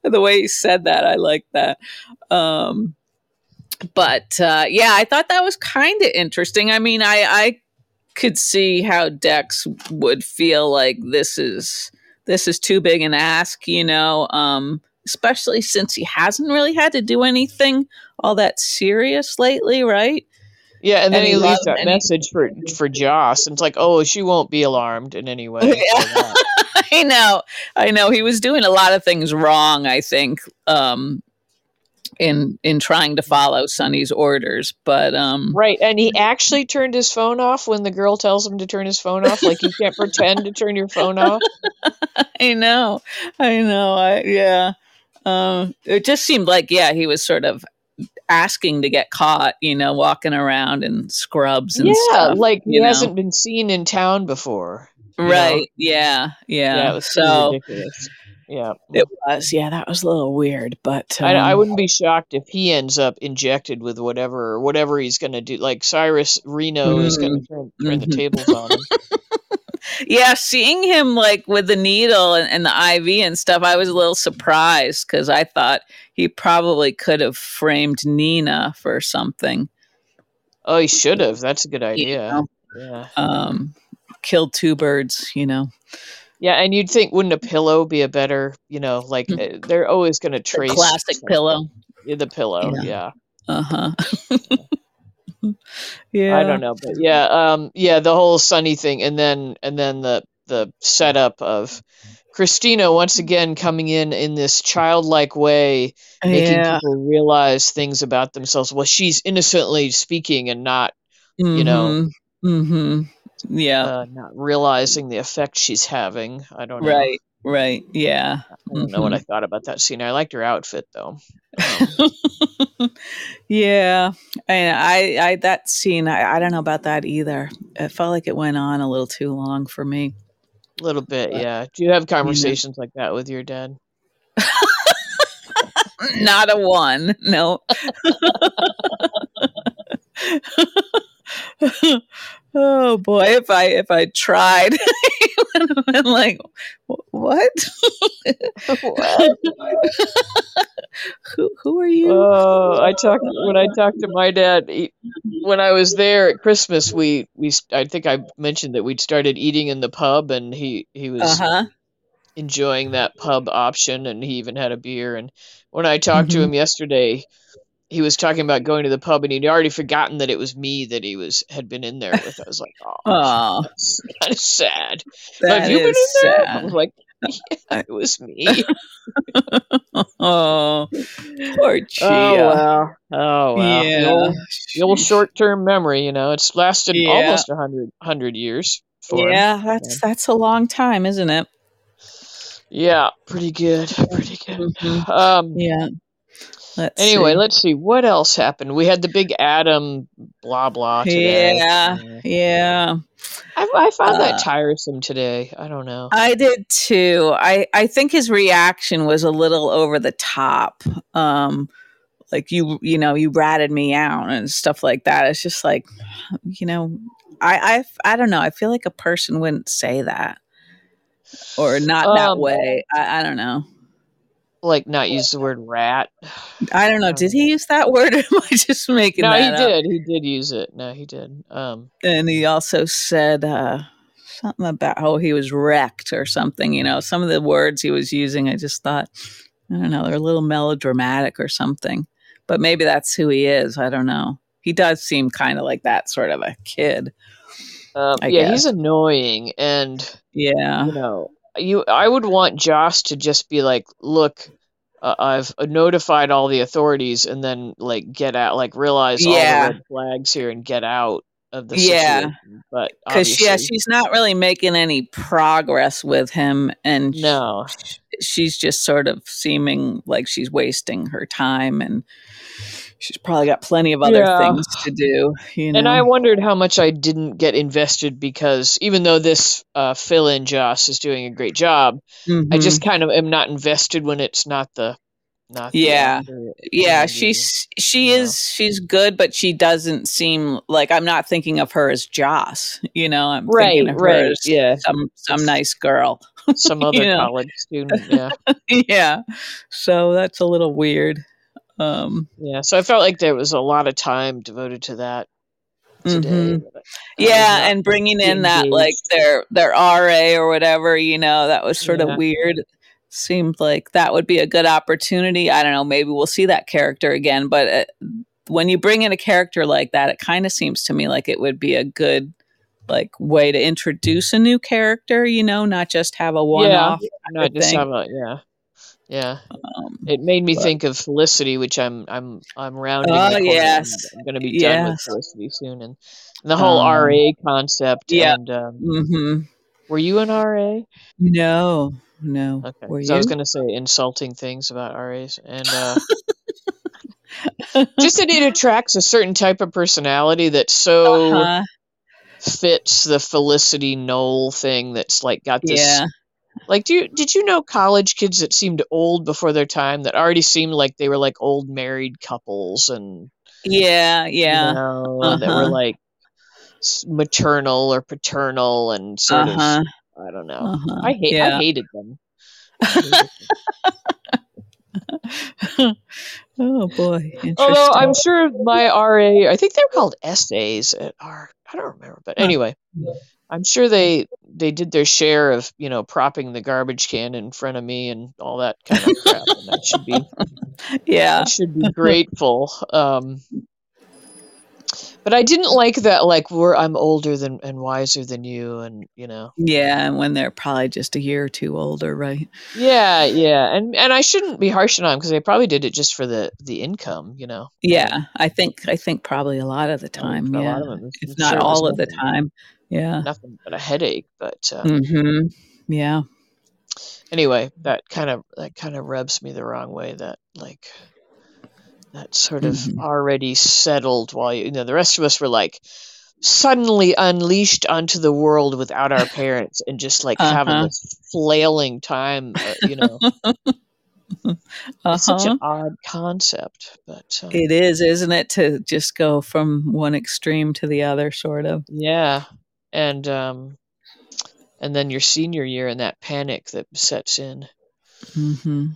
Speaker 1: The way he said that, I like that. Um, but uh, yeah, I thought that was kind of interesting. I mean, I I could see how Dex would feel like this is this is too big an ask, you know. Um, especially since he hasn't really had to do anything all that serious lately, right?
Speaker 2: Yeah, and then
Speaker 1: And
Speaker 2: he
Speaker 1: he
Speaker 2: leaves that message for for Joss, and it's like, oh, she won't be alarmed in any way.
Speaker 1: Yeah. I know. I know. He was doing a lot of things wrong, I think, um, in in trying to follow Sonny's orders. But um
Speaker 2: Right, and he actually turned his phone off when the girl tells him to turn his phone off. Like you can't pretend to turn your phone off.
Speaker 1: I know. I know. I yeah. Um it just seemed like, yeah, he was sort of asking to get caught, you know, walking around in scrubs and
Speaker 2: yeah,
Speaker 1: stuff.
Speaker 2: like he
Speaker 1: know?
Speaker 2: hasn't been seen in town before.
Speaker 1: Right. Yeah. Yeah.
Speaker 2: Yeah, it was
Speaker 1: so
Speaker 2: ridiculous. Yeah,
Speaker 1: it was, yeah, that was a little weird, but
Speaker 2: I, I
Speaker 1: um,
Speaker 2: wouldn't be shocked if he ends up injected with whatever whatever he's going to do. Like Cyrus Reno is going to turn, turn the
Speaker 1: Mhm.
Speaker 2: tables on him.
Speaker 1: yeah, seeing him like with the needle and, and the IV and stuff, I was a little surprised because I thought he probably could have framed Nina for something.
Speaker 2: Oh, he should have. That's a good
Speaker 1: you
Speaker 2: idea.
Speaker 1: know?
Speaker 2: Yeah,
Speaker 1: Um, killed two birds, you know.
Speaker 2: yeah, and you'd think wouldn't a pillow be a better? You know, like
Speaker 1: Hmm.
Speaker 2: uh, they're always going to
Speaker 1: The
Speaker 2: trace
Speaker 1: classic
Speaker 2: something.
Speaker 1: pillow.
Speaker 2: Yeah, the pillow.
Speaker 1: Yeah.
Speaker 2: yeah.
Speaker 1: Uh huh. yeah.
Speaker 2: I don't know, but yeah, um, yeah, the whole Sonny thing, and then and then the the setup of Christina once again coming in in this childlike way, making
Speaker 1: Yeah.
Speaker 2: people realize things about themselves. Well, she's innocently speaking and not you know,
Speaker 1: Mm-hmm. Yeah.
Speaker 2: uh, not realizing the effect she's having. I don't know.
Speaker 1: right. Right. Yeah.
Speaker 2: I don't know what I thought about that scene. I liked her outfit though. Um,
Speaker 1: yeah And I, I that scene, I, I don't know about that either. It felt like it went on a little too long for me.
Speaker 2: A little bit, yeah. Do you have conversations like that with your dad?
Speaker 1: Not a one, no. oh boy, if I if I tried, I'm like, what? what? who who are you?
Speaker 2: Oh, I talked when I talked to my dad he, when I was there at Christmas. We we I think I mentioned that we'd started eating in the pub, and he he was
Speaker 1: Uh-huh.
Speaker 2: enjoying that pub option, and he even had a beer. And when I talked to
Speaker 1: Mhm.
Speaker 2: him yesterday, he was talking about going to the pub, and he'd already forgotten that it was me that he was had been in there with. I was like, oh,
Speaker 1: Oh,
Speaker 2: that's kind of sad.
Speaker 1: That
Speaker 2: have you been in there? I
Speaker 1: sad.
Speaker 2: was like, yeah, it was me.
Speaker 1: Oh, poor
Speaker 2: Oh Gia. Oh well. The
Speaker 1: yeah.
Speaker 2: the old short-term memory, you know, it's lasted
Speaker 1: Yeah.
Speaker 2: almost a hundred hundred years for him.
Speaker 1: Yeah, that's that's a long time, isn't it?
Speaker 2: Yeah, pretty good, pretty good.
Speaker 1: Mhm.
Speaker 2: Um.
Speaker 1: Yeah. Let's
Speaker 2: Anyway,
Speaker 1: see.
Speaker 2: let's see what else happened. We had the big Adam blah blah today.
Speaker 1: Yeah,
Speaker 2: Yeah. I, I found
Speaker 1: Uh,
Speaker 2: that tiresome today. I don't know.
Speaker 1: I did too. I I think his reaction was a little over the top. Um like you you know, you ratted me out and stuff like that. It's just like you know, I I I don't know. I feel like a person wouldn't say that or not that
Speaker 2: Um,
Speaker 1: way. I, I don't know.
Speaker 2: Like not use the word rat.
Speaker 1: I don't know. Did he use that word or am I just making it?
Speaker 2: No, he
Speaker 1: up?
Speaker 2: did. He did use it. No, he did. Um.
Speaker 1: and he also said uh, something about how he was wrecked or something. You know, some of the words he was using, I just thought, I don't know, they're a little melodramatic or something. But maybe that's who he is. I don't know. He does seem kind of like that sort of a kid.
Speaker 2: Um, yeah,
Speaker 1: guess.
Speaker 2: he's annoying, and
Speaker 1: Yeah.
Speaker 2: you know, you I would want Joss to just be like, "Look, uh, I've notified all the authorities," and then like get out, like realize all the red flags here and get out of the
Speaker 1: Yeah.
Speaker 2: situation. But
Speaker 1: Because yeah, she's not really making any progress with him, and
Speaker 2: no,
Speaker 1: she's just sort of seeming like she's wasting her time, and she's probably got plenty of other
Speaker 2: Yeah.
Speaker 1: things to do. You know,
Speaker 2: and I wondered how much I didn't get invested because even though this uh, fill-in Joss is doing a great job, I
Speaker 1: Mhm.
Speaker 2: just kind of am not invested when it's not the not
Speaker 1: Yeah.
Speaker 2: actor
Speaker 1: yeah
Speaker 2: the
Speaker 1: she's she
Speaker 2: know.
Speaker 1: is she's good but she doesn't seem like i'm not thinking of her as joss you know i'm
Speaker 2: right,
Speaker 1: thinking of her
Speaker 2: right,
Speaker 1: as
Speaker 2: yeah,
Speaker 1: some some nice girl
Speaker 2: some other
Speaker 1: know.
Speaker 2: college student, yeah.
Speaker 1: yeah so that's a little weird um
Speaker 2: Yeah, so I felt like there was a lot of time devoted to that today.
Speaker 1: Mhm.
Speaker 2: that I- I was
Speaker 1: yeah and bringing in that like their their ra or whatever you know that was sort
Speaker 2: Yeah.
Speaker 1: of weird seemed like that would be a good opportunity i don't know maybe we'll see that character again but uh, when you bring in a character like that it kind of seems to me like it would be a good like way to introduce a new character you know not just have a one-off
Speaker 2: not
Speaker 1: of
Speaker 2: just have a yeah, yeah.
Speaker 1: um,
Speaker 2: It made me
Speaker 1: But-
Speaker 2: think of Felicity, which I'm I'm I'm rounding.
Speaker 1: Oh, yes.
Speaker 2: I'm, going to be done with Felicity soon, and, and the whole
Speaker 1: Um,
Speaker 2: RA concept.
Speaker 1: yeah.
Speaker 2: And um,
Speaker 1: mhm.
Speaker 2: were you an RA?
Speaker 1: no no
Speaker 2: Okay,
Speaker 1: were
Speaker 2: 'cause
Speaker 1: you
Speaker 2: I was going to say insulting things about RAs, and uh, just that it attracts a certain type of personality that so
Speaker 1: uh-huh.
Speaker 2: fits the Felicity Knoll thing. That's like got this.
Speaker 1: yeah
Speaker 2: Like, do you did you know college kids that seemed old before their time that already seemed like they were like old married couples and
Speaker 1: yeah yeah
Speaker 2: you know, that were
Speaker 1: Uh-huh.
Speaker 2: like maternal or paternal and sort
Speaker 1: uh-huh
Speaker 2: of I don't know.
Speaker 1: uh-huh
Speaker 2: I hate
Speaker 1: yeah
Speaker 2: I hated them. I hated them.
Speaker 1: oh boy
Speaker 2: Although I'm sure my RA, I think they were called essays at R. I don't remember, but anyway, I'm sure they they did their share of you know propping the garbage can in front of me and all that kind of crap, and I should be
Speaker 1: yeah
Speaker 2: I should be grateful. Um, but I didn't like that, like we're I'm older than and wiser than you, and you know,
Speaker 1: yeah and when they're probably just a year or two older right
Speaker 2: yeah, yeah, and and I shouldn't be harsh on them because they probably did it just for the the income, you know.
Speaker 1: yeah i think i think probably a lot of the time yeah
Speaker 2: lot of them,
Speaker 1: if not
Speaker 2: sure
Speaker 1: all of the time yeah
Speaker 2: nothing but a headache. But uh,
Speaker 1: hmm yeah
Speaker 2: anyway, that kind of that kind of rubs me the wrong way. That like that sort of
Speaker 1: Mhm.
Speaker 2: already settled while you, you know the rest of us were like suddenly unleashed onto the world without our parents and just like having
Speaker 1: Uh-huh.
Speaker 2: this flailing time uh, you know it's such
Speaker 1: Uh-huh.
Speaker 2: an odd concept but um,
Speaker 1: It is, isn't it, to just go from one extreme to the other, sort of.
Speaker 2: yeah and um and then your senior year and that panic that sets in
Speaker 1: hmm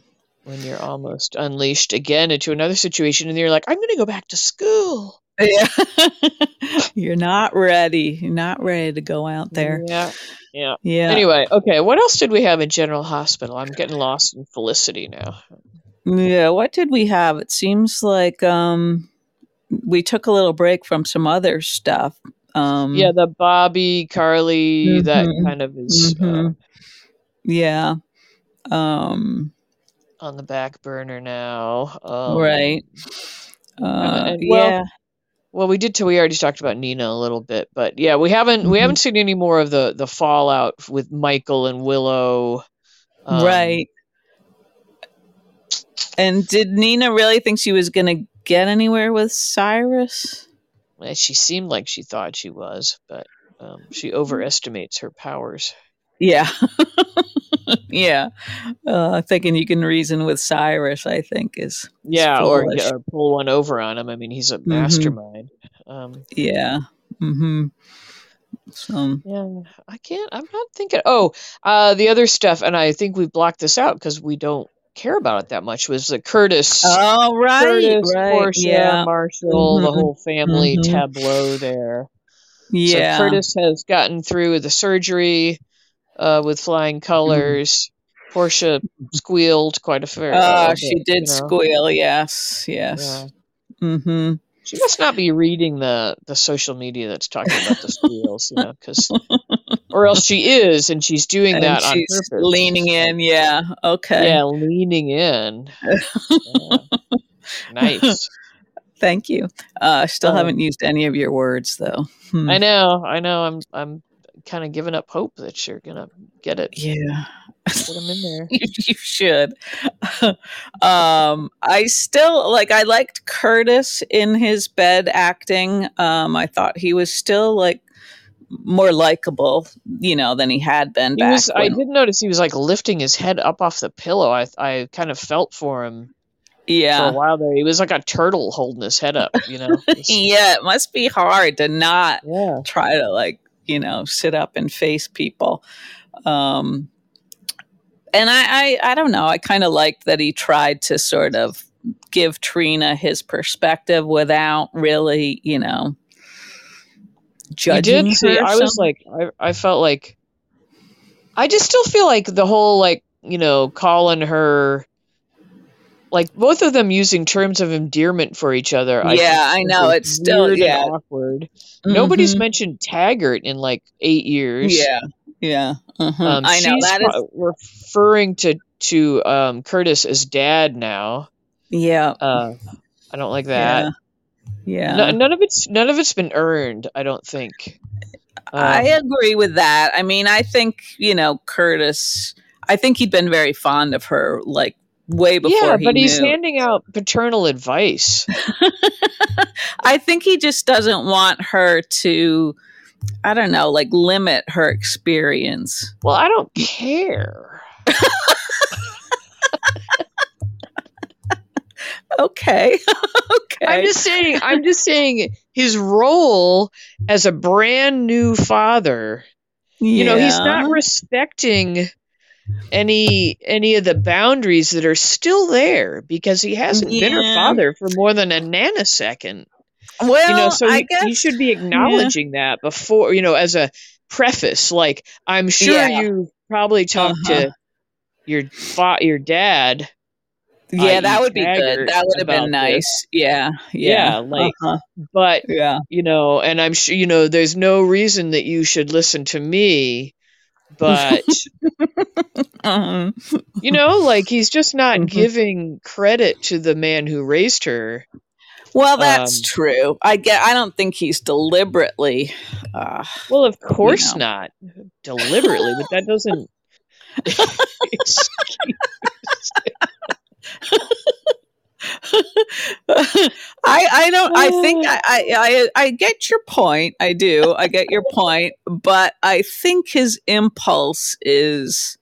Speaker 2: when you're almost unleashed again into another situation and you're like i'm going to go back to school
Speaker 1: Yeah. You're not ready. You're not ready to go out there.
Speaker 2: yeah yeah
Speaker 1: Yeah.
Speaker 2: anyway okay what else did we have in general hospital i'm getting lost in felicity now
Speaker 1: Yeah. What did we have? It seems like um we took a little break from some other stuff. Um
Speaker 2: yeah the bobby carly that
Speaker 1: Mhm.
Speaker 2: kind of is uh,
Speaker 1: Mhm. Yeah. Um
Speaker 2: on the back burner now um,
Speaker 1: right. Uh,
Speaker 2: and- well,
Speaker 1: yeah.
Speaker 2: well we did too we already talked about nina a little bit but yeah we haven't we
Speaker 1: Mhm.
Speaker 2: haven't seen any more of the the fallout with michael and willow um,
Speaker 1: right. And did Nina really think she was going to get anywhere with Cyrus?
Speaker 2: Eh, she seemed like she thought she was but um, she overestimates her powers
Speaker 1: Yeah. yeah. Uh, thinking you can reason with Cyrus, I think, is.
Speaker 2: yeah or,
Speaker 1: foolish.
Speaker 2: or pull one over on him i mean he's a
Speaker 1: Mhm.
Speaker 2: mastermind um,
Speaker 1: Yeah. Mm-hmm. So,
Speaker 2: Yeah, I can't. I'm not thinking. Oh, uh, the other stuff, and I think we blocked this out because we don't care about it that much. Was the Curtis,
Speaker 1: oh, right.
Speaker 2: Curtis,
Speaker 1: right.
Speaker 2: Portia,
Speaker 1: yeah.
Speaker 2: Marshall, the
Speaker 1: Mhm,
Speaker 2: whole family
Speaker 1: mhm.
Speaker 2: tableau there.
Speaker 1: Yeah.
Speaker 2: So Curtis has gotten through with the surgery uh, with flying colors. Portia squealed quite a fair. A
Speaker 1: she did
Speaker 2: you know.
Speaker 1: squeal. Yes. Yes.
Speaker 2: Yeah.
Speaker 1: Mm-hmm.
Speaker 2: She must not be reading the the social media that's talking about the squeals, you know, because or else she is, and she's doing
Speaker 1: And
Speaker 2: that on purpose.
Speaker 1: leaning in. Yeah. Okay.
Speaker 2: Yeah, leaning in. Yeah. Nice.
Speaker 1: Thank you. Uh, I still
Speaker 2: Um,
Speaker 1: haven't used any of your words, though. Hmm.
Speaker 2: I know, I know. I'm I'm kind of giving up hope that you're gonna get it,
Speaker 1: Yeah.
Speaker 2: put them in there.
Speaker 1: you, you should. um, I still like. I liked Curtis in his bed acting. Um, I thought he was still like more likable, you know, than he had been
Speaker 2: He
Speaker 1: back.
Speaker 2: was. I
Speaker 1: when-
Speaker 2: did notice he was like lifting his head up off the pillow. I I kind of felt for him Yeah, for a while there. He was like a turtle holding his head up. You know.
Speaker 1: Yeah. It must be hard to not
Speaker 2: yeah.
Speaker 1: try to like you know sit up and face people. Um, and I, I, I don't know. I kind of liked that he tried to sort of give Trina his perspective without really, you know, judging
Speaker 2: did see. I was like, I I felt like. I just still feel like the whole like you know calling her. Like both of them using terms of endearment for each other.
Speaker 1: Yeah, I
Speaker 2: think
Speaker 1: know, it's still- yeah.
Speaker 2: awkward. Nobody's
Speaker 1: Mhm.
Speaker 2: mentioned Taggert in like eight years.
Speaker 1: Yeah, yeah. uh-huh.
Speaker 2: Um,
Speaker 1: I know that is.
Speaker 2: referring to to um, Curtis as dad now.
Speaker 1: Yeah,
Speaker 2: Uh, I don't like that.
Speaker 1: Yeah.
Speaker 2: No, none of it's none of it's been earned. I don't think.
Speaker 1: I
Speaker 2: Um,
Speaker 1: agree with that. I mean, I think you know Curtis. I think he'd been very fond of her, like way before.
Speaker 2: yeah,
Speaker 1: he
Speaker 2: but he's
Speaker 1: knew.
Speaker 2: handing out paternal advice.
Speaker 1: I think he just doesn't want her to. I don't know, like limit her experience.
Speaker 2: Well, I don't care.
Speaker 1: Okay, okay.
Speaker 2: I'm just saying. I'm just saying his role as a brand new father. Yeah. You know, he's not respecting any any of the boundaries that are still there because he hasn't been her
Speaker 1: Yeah.
Speaker 2: father for more than a nanosecond.
Speaker 1: Well,
Speaker 2: you know, so
Speaker 1: I
Speaker 2: he,
Speaker 1: guess
Speaker 2: he should be acknowledging that before, you know, as a preface. Like, I'm sure
Speaker 1: Yeah.
Speaker 2: you probably talked
Speaker 1: Uh-huh.
Speaker 2: to your fa- your dad.
Speaker 1: Yeah,
Speaker 2: i.e.
Speaker 1: that would be good. That would have been nice. Yeah,
Speaker 2: Yeah,
Speaker 1: yeah,
Speaker 2: like-
Speaker 1: uh-huh.
Speaker 2: but
Speaker 1: yeah.
Speaker 2: you know, and I'm sure you know, there's no reason that you should listen to me. But
Speaker 1: Uh-huh.
Speaker 2: you know, like he's just not
Speaker 1: Mhm.
Speaker 2: giving credit to the man who raised her.
Speaker 1: Well, that's
Speaker 2: Um,
Speaker 1: true. I get. I don't think he's deliberately. Uh,
Speaker 2: Well, of course
Speaker 1: know.
Speaker 2: not deliberately, but that doesn't.
Speaker 1: I I don't I think oh. I, I I get your point. I do. I get your point, but I think his impulse is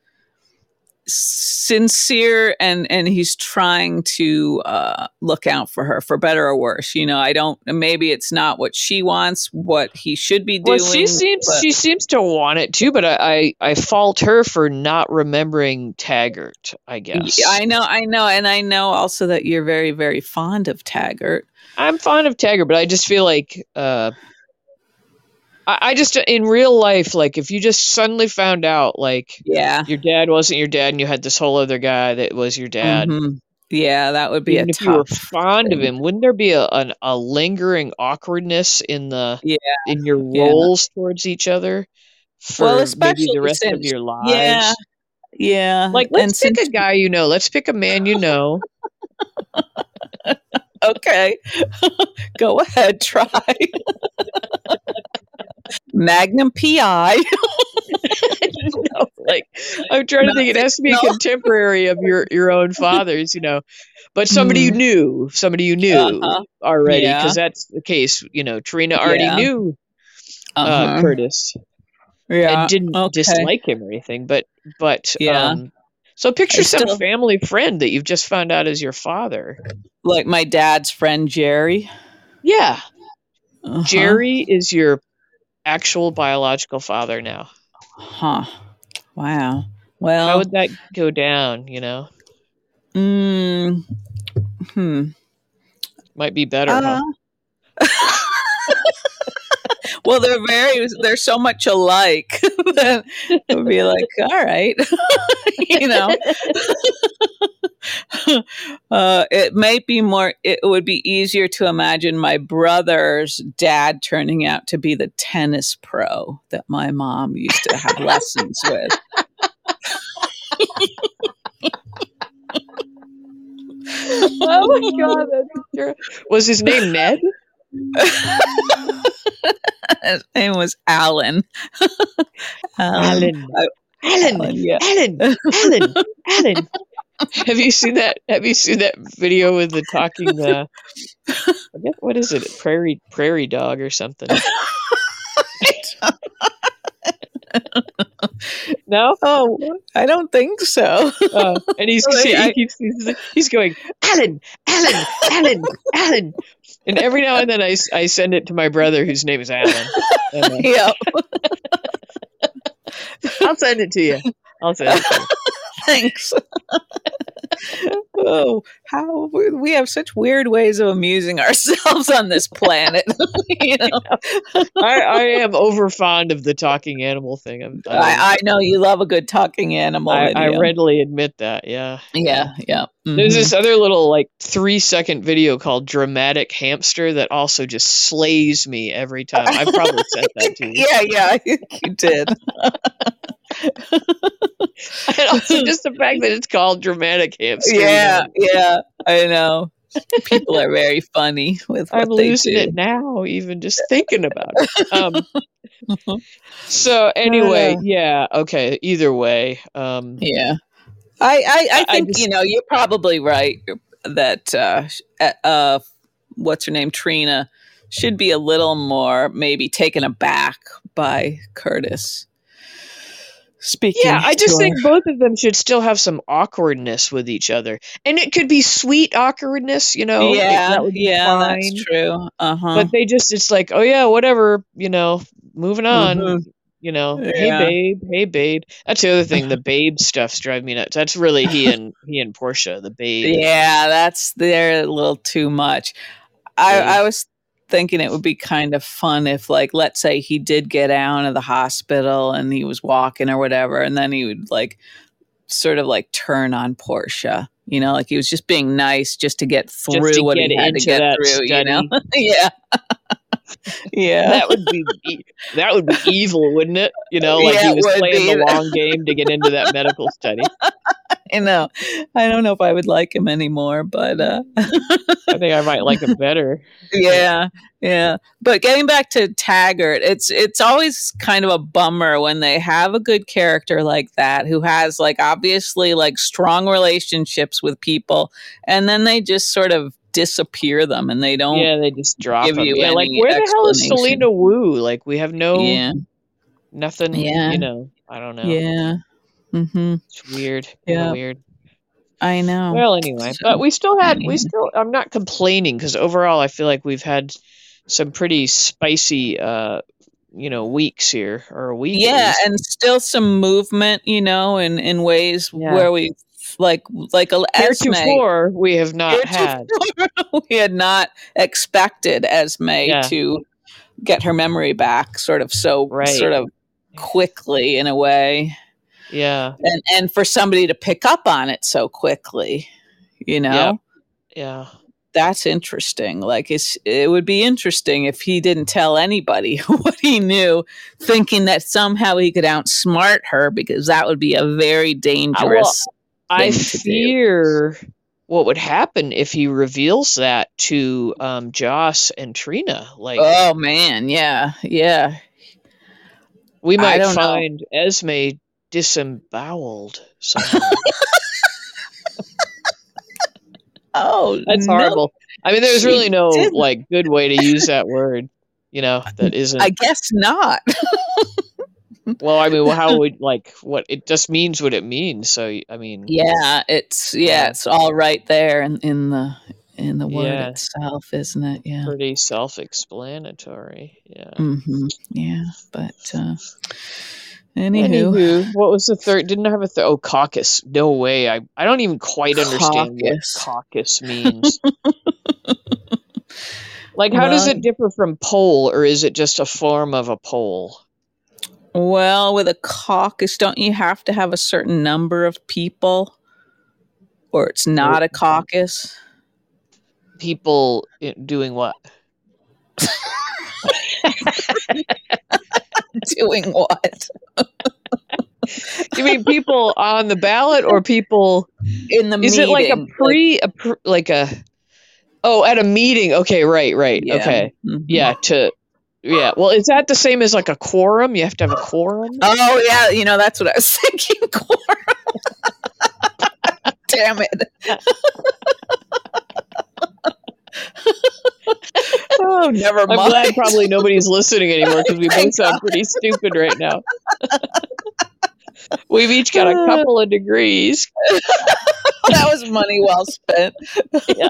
Speaker 1: sincere and and he's trying to uh, look out for her for better or worse you know? I don't maybe it's not what she wants what he should be doing
Speaker 2: well she seems but, she seems to want it too but I, I, I fault her for not remembering taggert i guess.
Speaker 1: Yeah, i know i know and i know also that you're very very fond of taggert.
Speaker 2: I'm fond of taggert but i just feel like uh I, I just in real life, like if you just suddenly found out, like,
Speaker 1: yeah,
Speaker 2: your dad wasn't your dad, and you had this whole other guy that was your dad.
Speaker 1: Mm-hmm. Yeah, that would be
Speaker 2: Even
Speaker 1: a
Speaker 2: if
Speaker 1: tough.
Speaker 2: you were fond thing. of him, wouldn't there be a an, a lingering awkwardness in the
Speaker 1: yeah
Speaker 2: in your roles yeah. towards each other for
Speaker 1: well, especially
Speaker 2: maybe the rest
Speaker 1: since,
Speaker 2: of your lives?
Speaker 1: Yeah, yeah.
Speaker 2: Like let's and pick since- a guy you know. Let's pick a man you know.
Speaker 1: okay, go ahead, try. Magnum PI.
Speaker 2: no, like I'm trying to think. It has to be a contemporary of your your own father's, you know, but somebody mm. you knew, somebody you knew uh-huh. already, because yeah. that's the case. You know, Trina already yeah. knew uh, uh-huh. Curtis,
Speaker 1: yeah,
Speaker 2: and didn't
Speaker 1: okay.
Speaker 2: dislike him or anything. But but
Speaker 1: yeah.
Speaker 2: Um, so picture some family friend that you've just found out is your father,
Speaker 1: like my dad's friend Jerry.
Speaker 2: Yeah, uh-huh. Jerry is your actual biological father now.
Speaker 1: Huh. Wow. Well,
Speaker 2: how would that go down? You know.
Speaker 1: Mm, hmm.
Speaker 2: Might be better. Uh, huh?
Speaker 1: well, they're very, they're so much alike that it would be like, all right, you know. uh, it might be more, it would be easier to imagine my brother's dad turning out to be the tennis pro that my mom used to have lessons with.
Speaker 2: oh my god, that's true. Was his name Ned?
Speaker 1: His name was Alan.
Speaker 2: um, Alan. Alan. Alan. Alan. Alan. Alan. Have you seen that? Have you seen that video with the talking? Uh, I guess what is it? Prairie prairie dog or something? no.
Speaker 1: Oh, I don't think so.
Speaker 2: Uh, and he's, he, I, he's, he's, he's going, Alan, Alan, Alan, Alan. And every now and then I, I send it to my brother whose name is Alan. Uh,
Speaker 1: yeah.
Speaker 2: I'll send it to you. I'll send it to you.
Speaker 1: Thanks. oh, how we have such weird ways of amusing ourselves on this planet. you know?
Speaker 2: I, I am over fond of the talking animal thing. I'm,
Speaker 1: I, I, know you love a good talking animal.
Speaker 2: I, I readily admit that. Yeah.
Speaker 1: Yeah. Yeah.
Speaker 2: Mm-hmm. There's this other little like three second video called "Dramatic Hamster" that also just slays me every time. I probably sent that to
Speaker 1: you. Yeah. Yeah. I think You did.
Speaker 2: and also just the fact that it's called dramatic hamster.
Speaker 1: Yeah, yeah, I know. People are very funny with what
Speaker 2: I'm losing it now, even just thinking about it. Um, so anyway, yeah, okay. Either way, um,
Speaker 1: yeah. I I, I think I just, you know you're probably right that uh, uh, what's her name Trina should be a little more maybe taken aback by Curtis speaking.
Speaker 2: Yeah, I just think both of them should still have some awkwardness with each other, and it could be sweet awkwardness, you know.
Speaker 1: Yeah,
Speaker 2: that would
Speaker 1: yeah,
Speaker 2: fine.
Speaker 1: that's true. Uh huh.
Speaker 2: But they just, it's like, oh yeah, whatever, you know, moving on. Mm-hmm. You know, yeah. hey babe, hey babe. That's the other thing. The babe stuff's driving me nuts. That's really he and he and Portia, the babe.
Speaker 1: Yeah, that's they're a little too much. I, I was thinking it would be kind of fun if, like, let's say he did get out of the hospital and he was walking or whatever, and then he would like sort of like turn on Portia. You know, like he was just being nice just to get through
Speaker 2: to
Speaker 1: what
Speaker 2: get
Speaker 1: he had to get through.
Speaker 2: Study.
Speaker 1: You know, yeah. yeah,
Speaker 2: that would be that would be evil, wouldn't it? You know, like
Speaker 1: yeah,
Speaker 2: he was playing the long game to get into that medical study.
Speaker 1: I know. I don't know if I would like him anymore, but uh
Speaker 2: I think I might like him better.
Speaker 1: yeah. Yeah. But getting back to Taggert, it's it's always kind of a bummer when they have a good character like that who has like obviously like strong relationships with people and then they just sort of disappear them and they don't
Speaker 2: Yeah, they just drop
Speaker 1: give
Speaker 2: him.
Speaker 1: you
Speaker 2: Yeah, like where the hell is. Selina Wu? Like we have no
Speaker 1: Yeah.
Speaker 2: nothing.
Speaker 1: Yeah.
Speaker 2: You know, I don't know.
Speaker 1: Yeah. Mhm.
Speaker 2: It's weird.
Speaker 1: Yeah.
Speaker 2: weird.
Speaker 1: I know.
Speaker 2: Well, anyway,
Speaker 1: So,
Speaker 2: but we still had we still. I'm not complaining because overall, I feel like we've had some pretty spicy, uh, you know, weeks here or a week.
Speaker 1: yeah and still some movement you know in in ways
Speaker 2: Yeah.
Speaker 1: where we like like a Esme,
Speaker 2: Heretofore, we have not had.
Speaker 1: we had not expected Esme
Speaker 2: Yeah.
Speaker 1: to get her memory back sort of so
Speaker 2: Right.
Speaker 1: sort of quickly in a way
Speaker 2: Yeah,
Speaker 1: and and for somebody to pick up on it so quickly you know
Speaker 2: yeah.
Speaker 1: that's interesting like it's it would be interesting if he didn't tell anybody what he knew thinking that somehow he could outsmart her because that would be a very dangerous
Speaker 2: I
Speaker 1: thing to do.
Speaker 2: fear what would happen if he reveals that to um, Joss and Trina. Like
Speaker 1: oh man yeah yeah
Speaker 2: we might
Speaker 1: don't know.
Speaker 2: find Esme disemboweled. Somehow.
Speaker 1: oh
Speaker 2: That's
Speaker 1: no,
Speaker 2: horrible. I mean, there's
Speaker 1: she
Speaker 2: really no
Speaker 1: didn't.
Speaker 2: like good way to use that word. You know, that isn't.
Speaker 1: i guess not
Speaker 2: well, I mean, well, how would like what it just means what it means. So I mean,
Speaker 1: yeah it's yeah it's all right there in, in the in the word
Speaker 2: Yeah.
Speaker 1: itself isn't it yeah
Speaker 2: pretty self-explanatory. Yeah.
Speaker 1: hmm yeah but uh anywho,
Speaker 2: Anywho, what was the third? Didn't I have a third? Oh, caucus. No way. I, I don't even quite understand
Speaker 1: Caucus.
Speaker 2: what caucus means. like, how does it differ from poll, or is it just a form of a poll?
Speaker 1: Well, with a caucus, don't you have to have a certain number of people? Or it's not a oh, caucus?
Speaker 2: People eh, doing what?
Speaker 1: Doing what?
Speaker 2: You mean people on the ballot, or people?
Speaker 1: In the meeting?
Speaker 2: Is
Speaker 1: meeting.
Speaker 2: it like a pre, a pr, like a? Oh, at a meeting. Okay, right, right.
Speaker 1: Yeah.
Speaker 2: Okay,
Speaker 1: Mhm.
Speaker 2: yeah. To, yeah. Well, is that the same as like a quorum? You have to have a quorum.
Speaker 1: Oh, yeah. You know, that's what I was thinking. Quorum. Damn it. Oh, never
Speaker 2: I'm
Speaker 1: mind.
Speaker 2: glad probably nobody's listening anymore because we both sound pretty stupid right now. We've each got a couple of degrees.
Speaker 1: that was money well spent. yeah.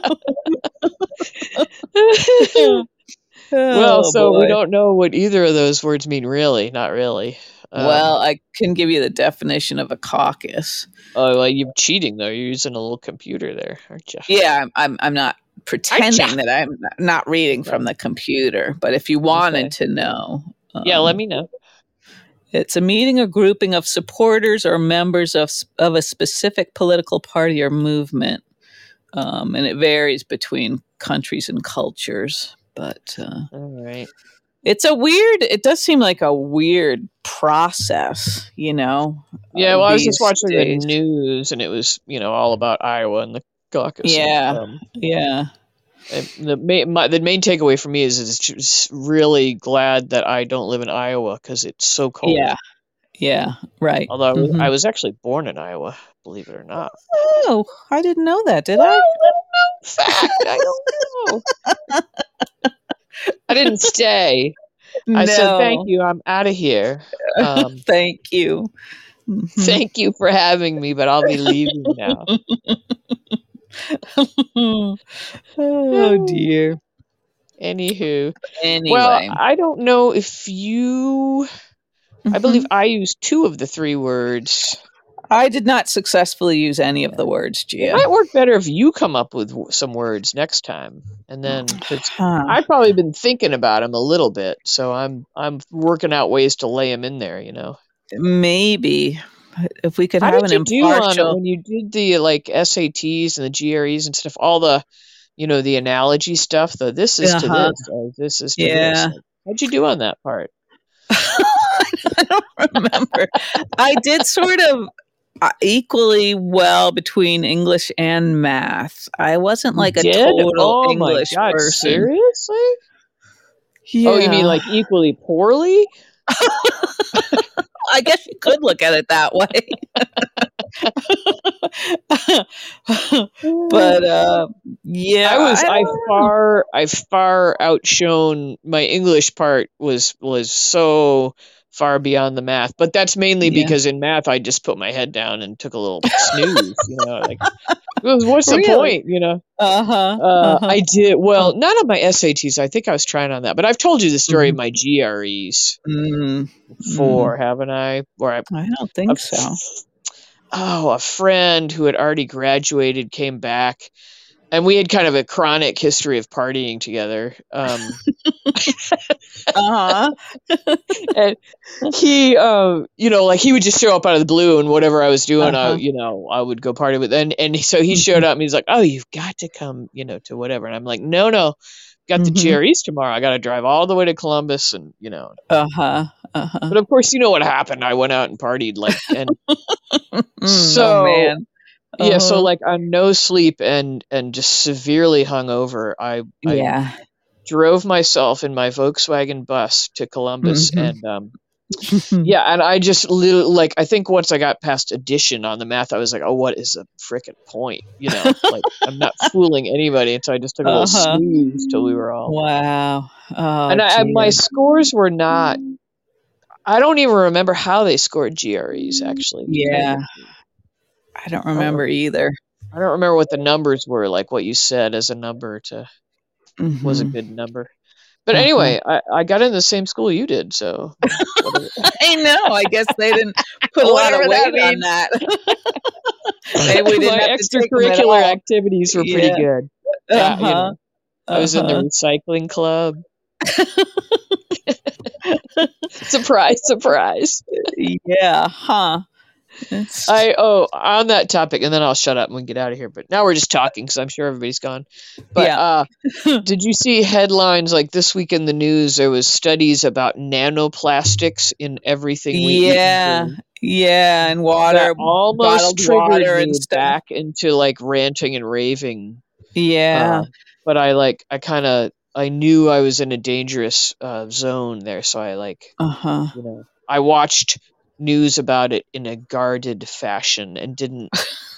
Speaker 2: well,
Speaker 1: Oh,
Speaker 2: so we don't know what either of those words mean, really. Not really. Um,
Speaker 1: well, I can give you the definition of a caucus.
Speaker 2: oh, well, you're cheating though. You're using a little computer there, aren't you?
Speaker 1: Yeah, I'm. I'm, I'm not pretending that I'm not reading from the computer. But if you wanted to know,
Speaker 2: Yeah,
Speaker 1: um,
Speaker 2: let me know.
Speaker 1: It's a meeting or grouping of supporters or members of of a specific political party or movement, um, and it varies between countries and cultures. But uh,
Speaker 2: All right.
Speaker 1: it's a weird. It does seem like a weird process, you know.
Speaker 2: Yeah,
Speaker 1: uh,
Speaker 2: well, I was just watching
Speaker 1: days.
Speaker 2: the news, and it was you know all about Iowa and the caucus.
Speaker 1: Yeah.
Speaker 2: um,
Speaker 1: Yeah.
Speaker 2: The main my, the main takeaway for me is it's just really glad that I don't live in Iowa because it's so cold.
Speaker 1: Yeah. Yeah. Right.
Speaker 2: Although I was,
Speaker 1: Mhm.
Speaker 2: I was actually born in Iowa, believe it or not.
Speaker 1: Oh, I didn't know that. Did I?
Speaker 2: Fact, I don't know. I didn't stay. I said thank you. I'm out of here. Um,
Speaker 1: Thank you. Mhm.
Speaker 2: thank you for having me, but I'll be leaving now.
Speaker 1: oh dear.
Speaker 2: Anywho,
Speaker 1: Anyway,
Speaker 2: well, I don't know if you. I
Speaker 1: Mhm.
Speaker 2: believe I used two of the three words.
Speaker 1: I did not successfully use any of the words,
Speaker 2: It
Speaker 1: Gia.
Speaker 2: might work better if you come up with some words next time, and then
Speaker 1: Huh.
Speaker 2: I've probably been thinking about them a little bit, so I'm I'm working out ways to lay them in there. You know,
Speaker 1: Maybe if we could
Speaker 2: how
Speaker 1: have an
Speaker 2: you do on it
Speaker 1: impartial.
Speaker 2: when you did the like SATs and the GREs and stuff? All the you know the analogy stuff. The this is
Speaker 1: Uh-huh.
Speaker 2: this, or this is to
Speaker 1: Yeah.
Speaker 2: this. How'd you do on that part?
Speaker 1: I don't remember. I did sort of uh, equally well between English and math. I wasn't like a
Speaker 2: Did?
Speaker 1: total
Speaker 2: oh
Speaker 1: English
Speaker 2: God,
Speaker 1: person.
Speaker 2: seriously? Oh, you mean like equally poorly?
Speaker 1: I guess you could look at it that way. but uh, yeah,
Speaker 2: I was I
Speaker 1: don't
Speaker 2: far I far outshone my English part was was so far beyond the math. But that's mainly
Speaker 1: Yeah.
Speaker 2: because in math I just put my head down and took a little snooze. You know, like what's the point? You know,
Speaker 1: uh-huh,
Speaker 2: uh,
Speaker 1: uh-huh.
Speaker 2: I did well. Not on my SATs. I think I was trying on that, but I've told you the story of
Speaker 1: Mhm.
Speaker 2: my GREs
Speaker 1: Mm,
Speaker 2: before, haven't I? Where I
Speaker 1: I don't think
Speaker 2: a
Speaker 1: so.
Speaker 2: oh, a friend who had already graduated came back, and we had kind of a chronic history of partying together. Um,
Speaker 1: Uh-huh.
Speaker 2: and he, uh, you know, like he would just show up out of the blue, and whatever I was doing, I,
Speaker 1: Uh-huh.
Speaker 2: you know, I would go party with. And and so he showed up, and he's like, "Oh, you've got to come, you know, to whatever." And I'm like, "No, no." Got the
Speaker 1: Mhm.
Speaker 2: GREs tomorrow. I got to drive all the way to Columbus, and you know.
Speaker 1: Uh-huh. Uh-huh.
Speaker 2: But of course, you know what happened. I went out and partied, like, and
Speaker 1: Mm,
Speaker 2: So,
Speaker 1: oh man.
Speaker 2: Yeah so
Speaker 1: Uh-huh.
Speaker 2: like on no sleep and and just severely hungover i i
Speaker 1: yeah.
Speaker 2: drove myself in my volkswagen bus to columbus
Speaker 1: Mhm.
Speaker 2: and um yeah and i just li- like i think once i got past addition on the math i was like oh what is the frickin' point you know like i'm not fooling anybody and so i just took a little
Speaker 1: Uh-huh.
Speaker 2: snooze till we were all
Speaker 1: Wow. Oh,
Speaker 2: and I, I- my scores were not i don't even remember how they scored gres actually
Speaker 1: Yeah. I don't remember either.
Speaker 2: i don't remember what the numbers were like what you said as a number to was a
Speaker 1: Mhm.
Speaker 2: good number. But
Speaker 1: Uh-huh.
Speaker 2: anyway, I, I got in the same school you did, so.
Speaker 1: I know. I guess they didn't put a lot of
Speaker 2: that
Speaker 1: weight on that. Maybe we didn't
Speaker 2: my
Speaker 1: have to take them at
Speaker 2: extracurricular activities were pretty
Speaker 1: Yeah.
Speaker 2: good. Yeah, you
Speaker 1: Uh-huh.
Speaker 2: know, I was in the
Speaker 1: Uh-huh.
Speaker 2: recycling club. surprise, surprise.
Speaker 1: yeah, huh?
Speaker 2: I oh on that topic, and then I'll shut up and we get out of here. But now we're just talking because I'm sure everybody's gone. But
Speaker 1: Yeah.
Speaker 2: uh, did you see headlines like this week in the news? There was studies about nanoplastics in everything we
Speaker 1: yeah, yeah, and water,
Speaker 2: that almost triggered
Speaker 1: water and
Speaker 2: back into like ranting and raving.
Speaker 1: Yeah,
Speaker 2: Uh, but I like I kind of I knew I was in a dangerous uh, zone there, so I like
Speaker 1: uh huh.
Speaker 2: you know I watched news about it in a guarded fashion and didn't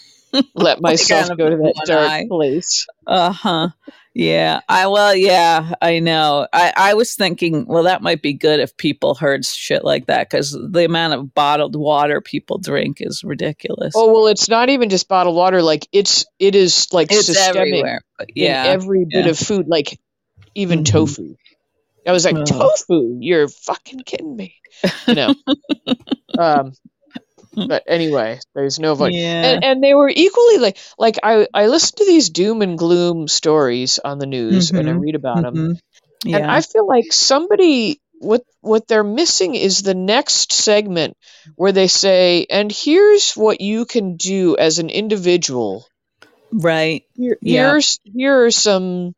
Speaker 2: let myself go to that dark
Speaker 1: eye.
Speaker 2: place.
Speaker 1: Uh huh. Yeah. I well, yeah. I know. I I was thinking, well, that might be good if people heard shit like that because the amount of bottled water people drink is ridiculous.
Speaker 2: Oh well, it's not even just bottled water. Like it's it is like
Speaker 1: it's
Speaker 2: systemic
Speaker 1: everywhere. Yeah.
Speaker 2: in every bit
Speaker 1: yeah.
Speaker 2: of food. Like even
Speaker 1: Mhm.
Speaker 2: tofu. I was like, tofu? You're fucking kidding me. You know. um, but anyway, there's no voice.
Speaker 1: yeah.
Speaker 2: and, and they were equally like like I, I listen to these doom and gloom stories on the news and I read about them
Speaker 1: Mhm. Yeah.
Speaker 2: and I feel like somebody what what they're missing is the next segment where they say and here's what you can do as an individual
Speaker 1: right.
Speaker 2: here,
Speaker 1: Yeah.
Speaker 2: here's here are some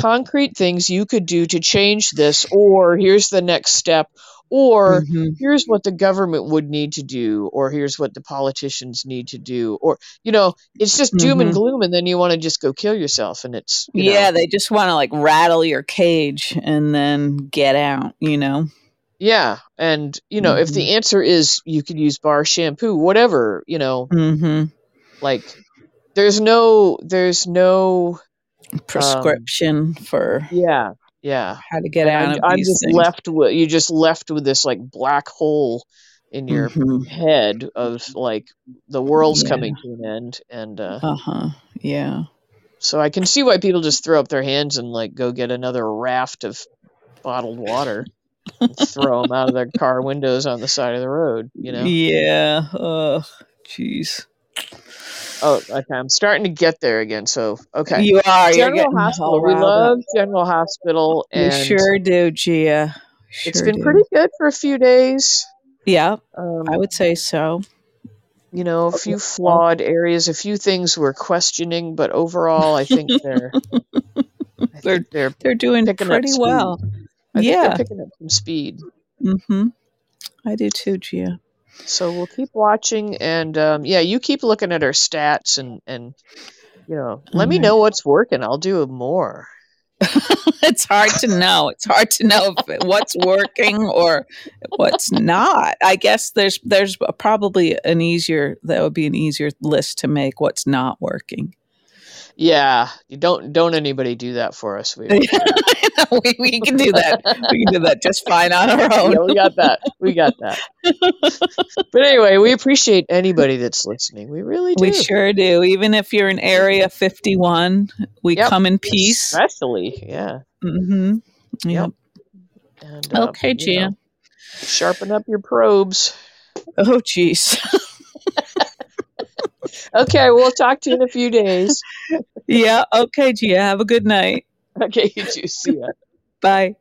Speaker 2: concrete things you could do to change this or here's the next step or
Speaker 1: Mhm.
Speaker 2: here's what the government would need to do or here's what the politicians need to do or you know it's just doom and
Speaker 1: Mhm.
Speaker 2: gloom and then you want to just go kill yourself and it's you
Speaker 1: Yeah,
Speaker 2: know,
Speaker 1: they just want to like rattle your cage and then get out, you know?
Speaker 2: yeah and you know if
Speaker 1: Mm-hmm.
Speaker 2: the answer is you could use bar shampoo whatever you know
Speaker 1: hmm
Speaker 2: like there's no there's no
Speaker 1: Prescription for
Speaker 2: yeah yeah
Speaker 1: how to get
Speaker 2: And
Speaker 1: out of
Speaker 2: I'm just
Speaker 1: things.
Speaker 2: left with you just left with this like black hole in your
Speaker 1: Mhm.
Speaker 2: head of like the world's
Speaker 1: Yeah.
Speaker 2: coming to an end and uh
Speaker 1: Uh-huh. Yeah.
Speaker 2: So I can see why people just throw up their hands and like go get another raft of bottled water and throw them out of their car windows on the side of the road, you know.
Speaker 1: Yeah. Oh, jeez.
Speaker 2: Oh, okay, I'm starting to get there again. So, okay.
Speaker 1: You are.
Speaker 2: General Hospital. We love General Hospital
Speaker 1: You sure do, Gia.
Speaker 2: It's been
Speaker 1: do.
Speaker 2: pretty good for a few days.
Speaker 1: Yeah,
Speaker 2: Um,
Speaker 1: I would say so.
Speaker 2: you know, a few flawed areas, a few things we're questioning, but overall I think they're I
Speaker 1: They're-
Speaker 2: think they're
Speaker 1: They're doing pretty well.
Speaker 2: I think
Speaker 1: Yeah.
Speaker 2: they're picking up some speed.
Speaker 1: Mm-hmm. I do too, Gia.
Speaker 2: So we'll keep watching, and um, yeah, you keep looking at our stats, and and you know, let me
Speaker 1: Mhm.
Speaker 2: know what's working. I'll do more.
Speaker 1: it's hard to know. It's hard to know if what's working or what's not. I guess there's there's probably an easier that would be an easier list to make. What's not working?
Speaker 2: Yeah, you don't don't anybody do that for us. We,
Speaker 1: we, we can do that. We can do that just fine on our own.
Speaker 2: yeah, we got that. We got that. but anyway, we appreciate anybody that's listening. We really do.
Speaker 1: We sure do. Even if you're in Area 51, we
Speaker 2: Yep.
Speaker 1: come in peace.
Speaker 2: Especially, yeah.
Speaker 1: Mm hmm Yep.
Speaker 2: And, uh,
Speaker 1: Okay, Gia.
Speaker 2: know, sharpen up your probes.
Speaker 1: Oh, jeez.
Speaker 2: Okay, we'll talk to you in a few days.
Speaker 1: yeah. Okay, Gia. Have a good night.
Speaker 2: Okay, you too. See ya.
Speaker 1: Bye.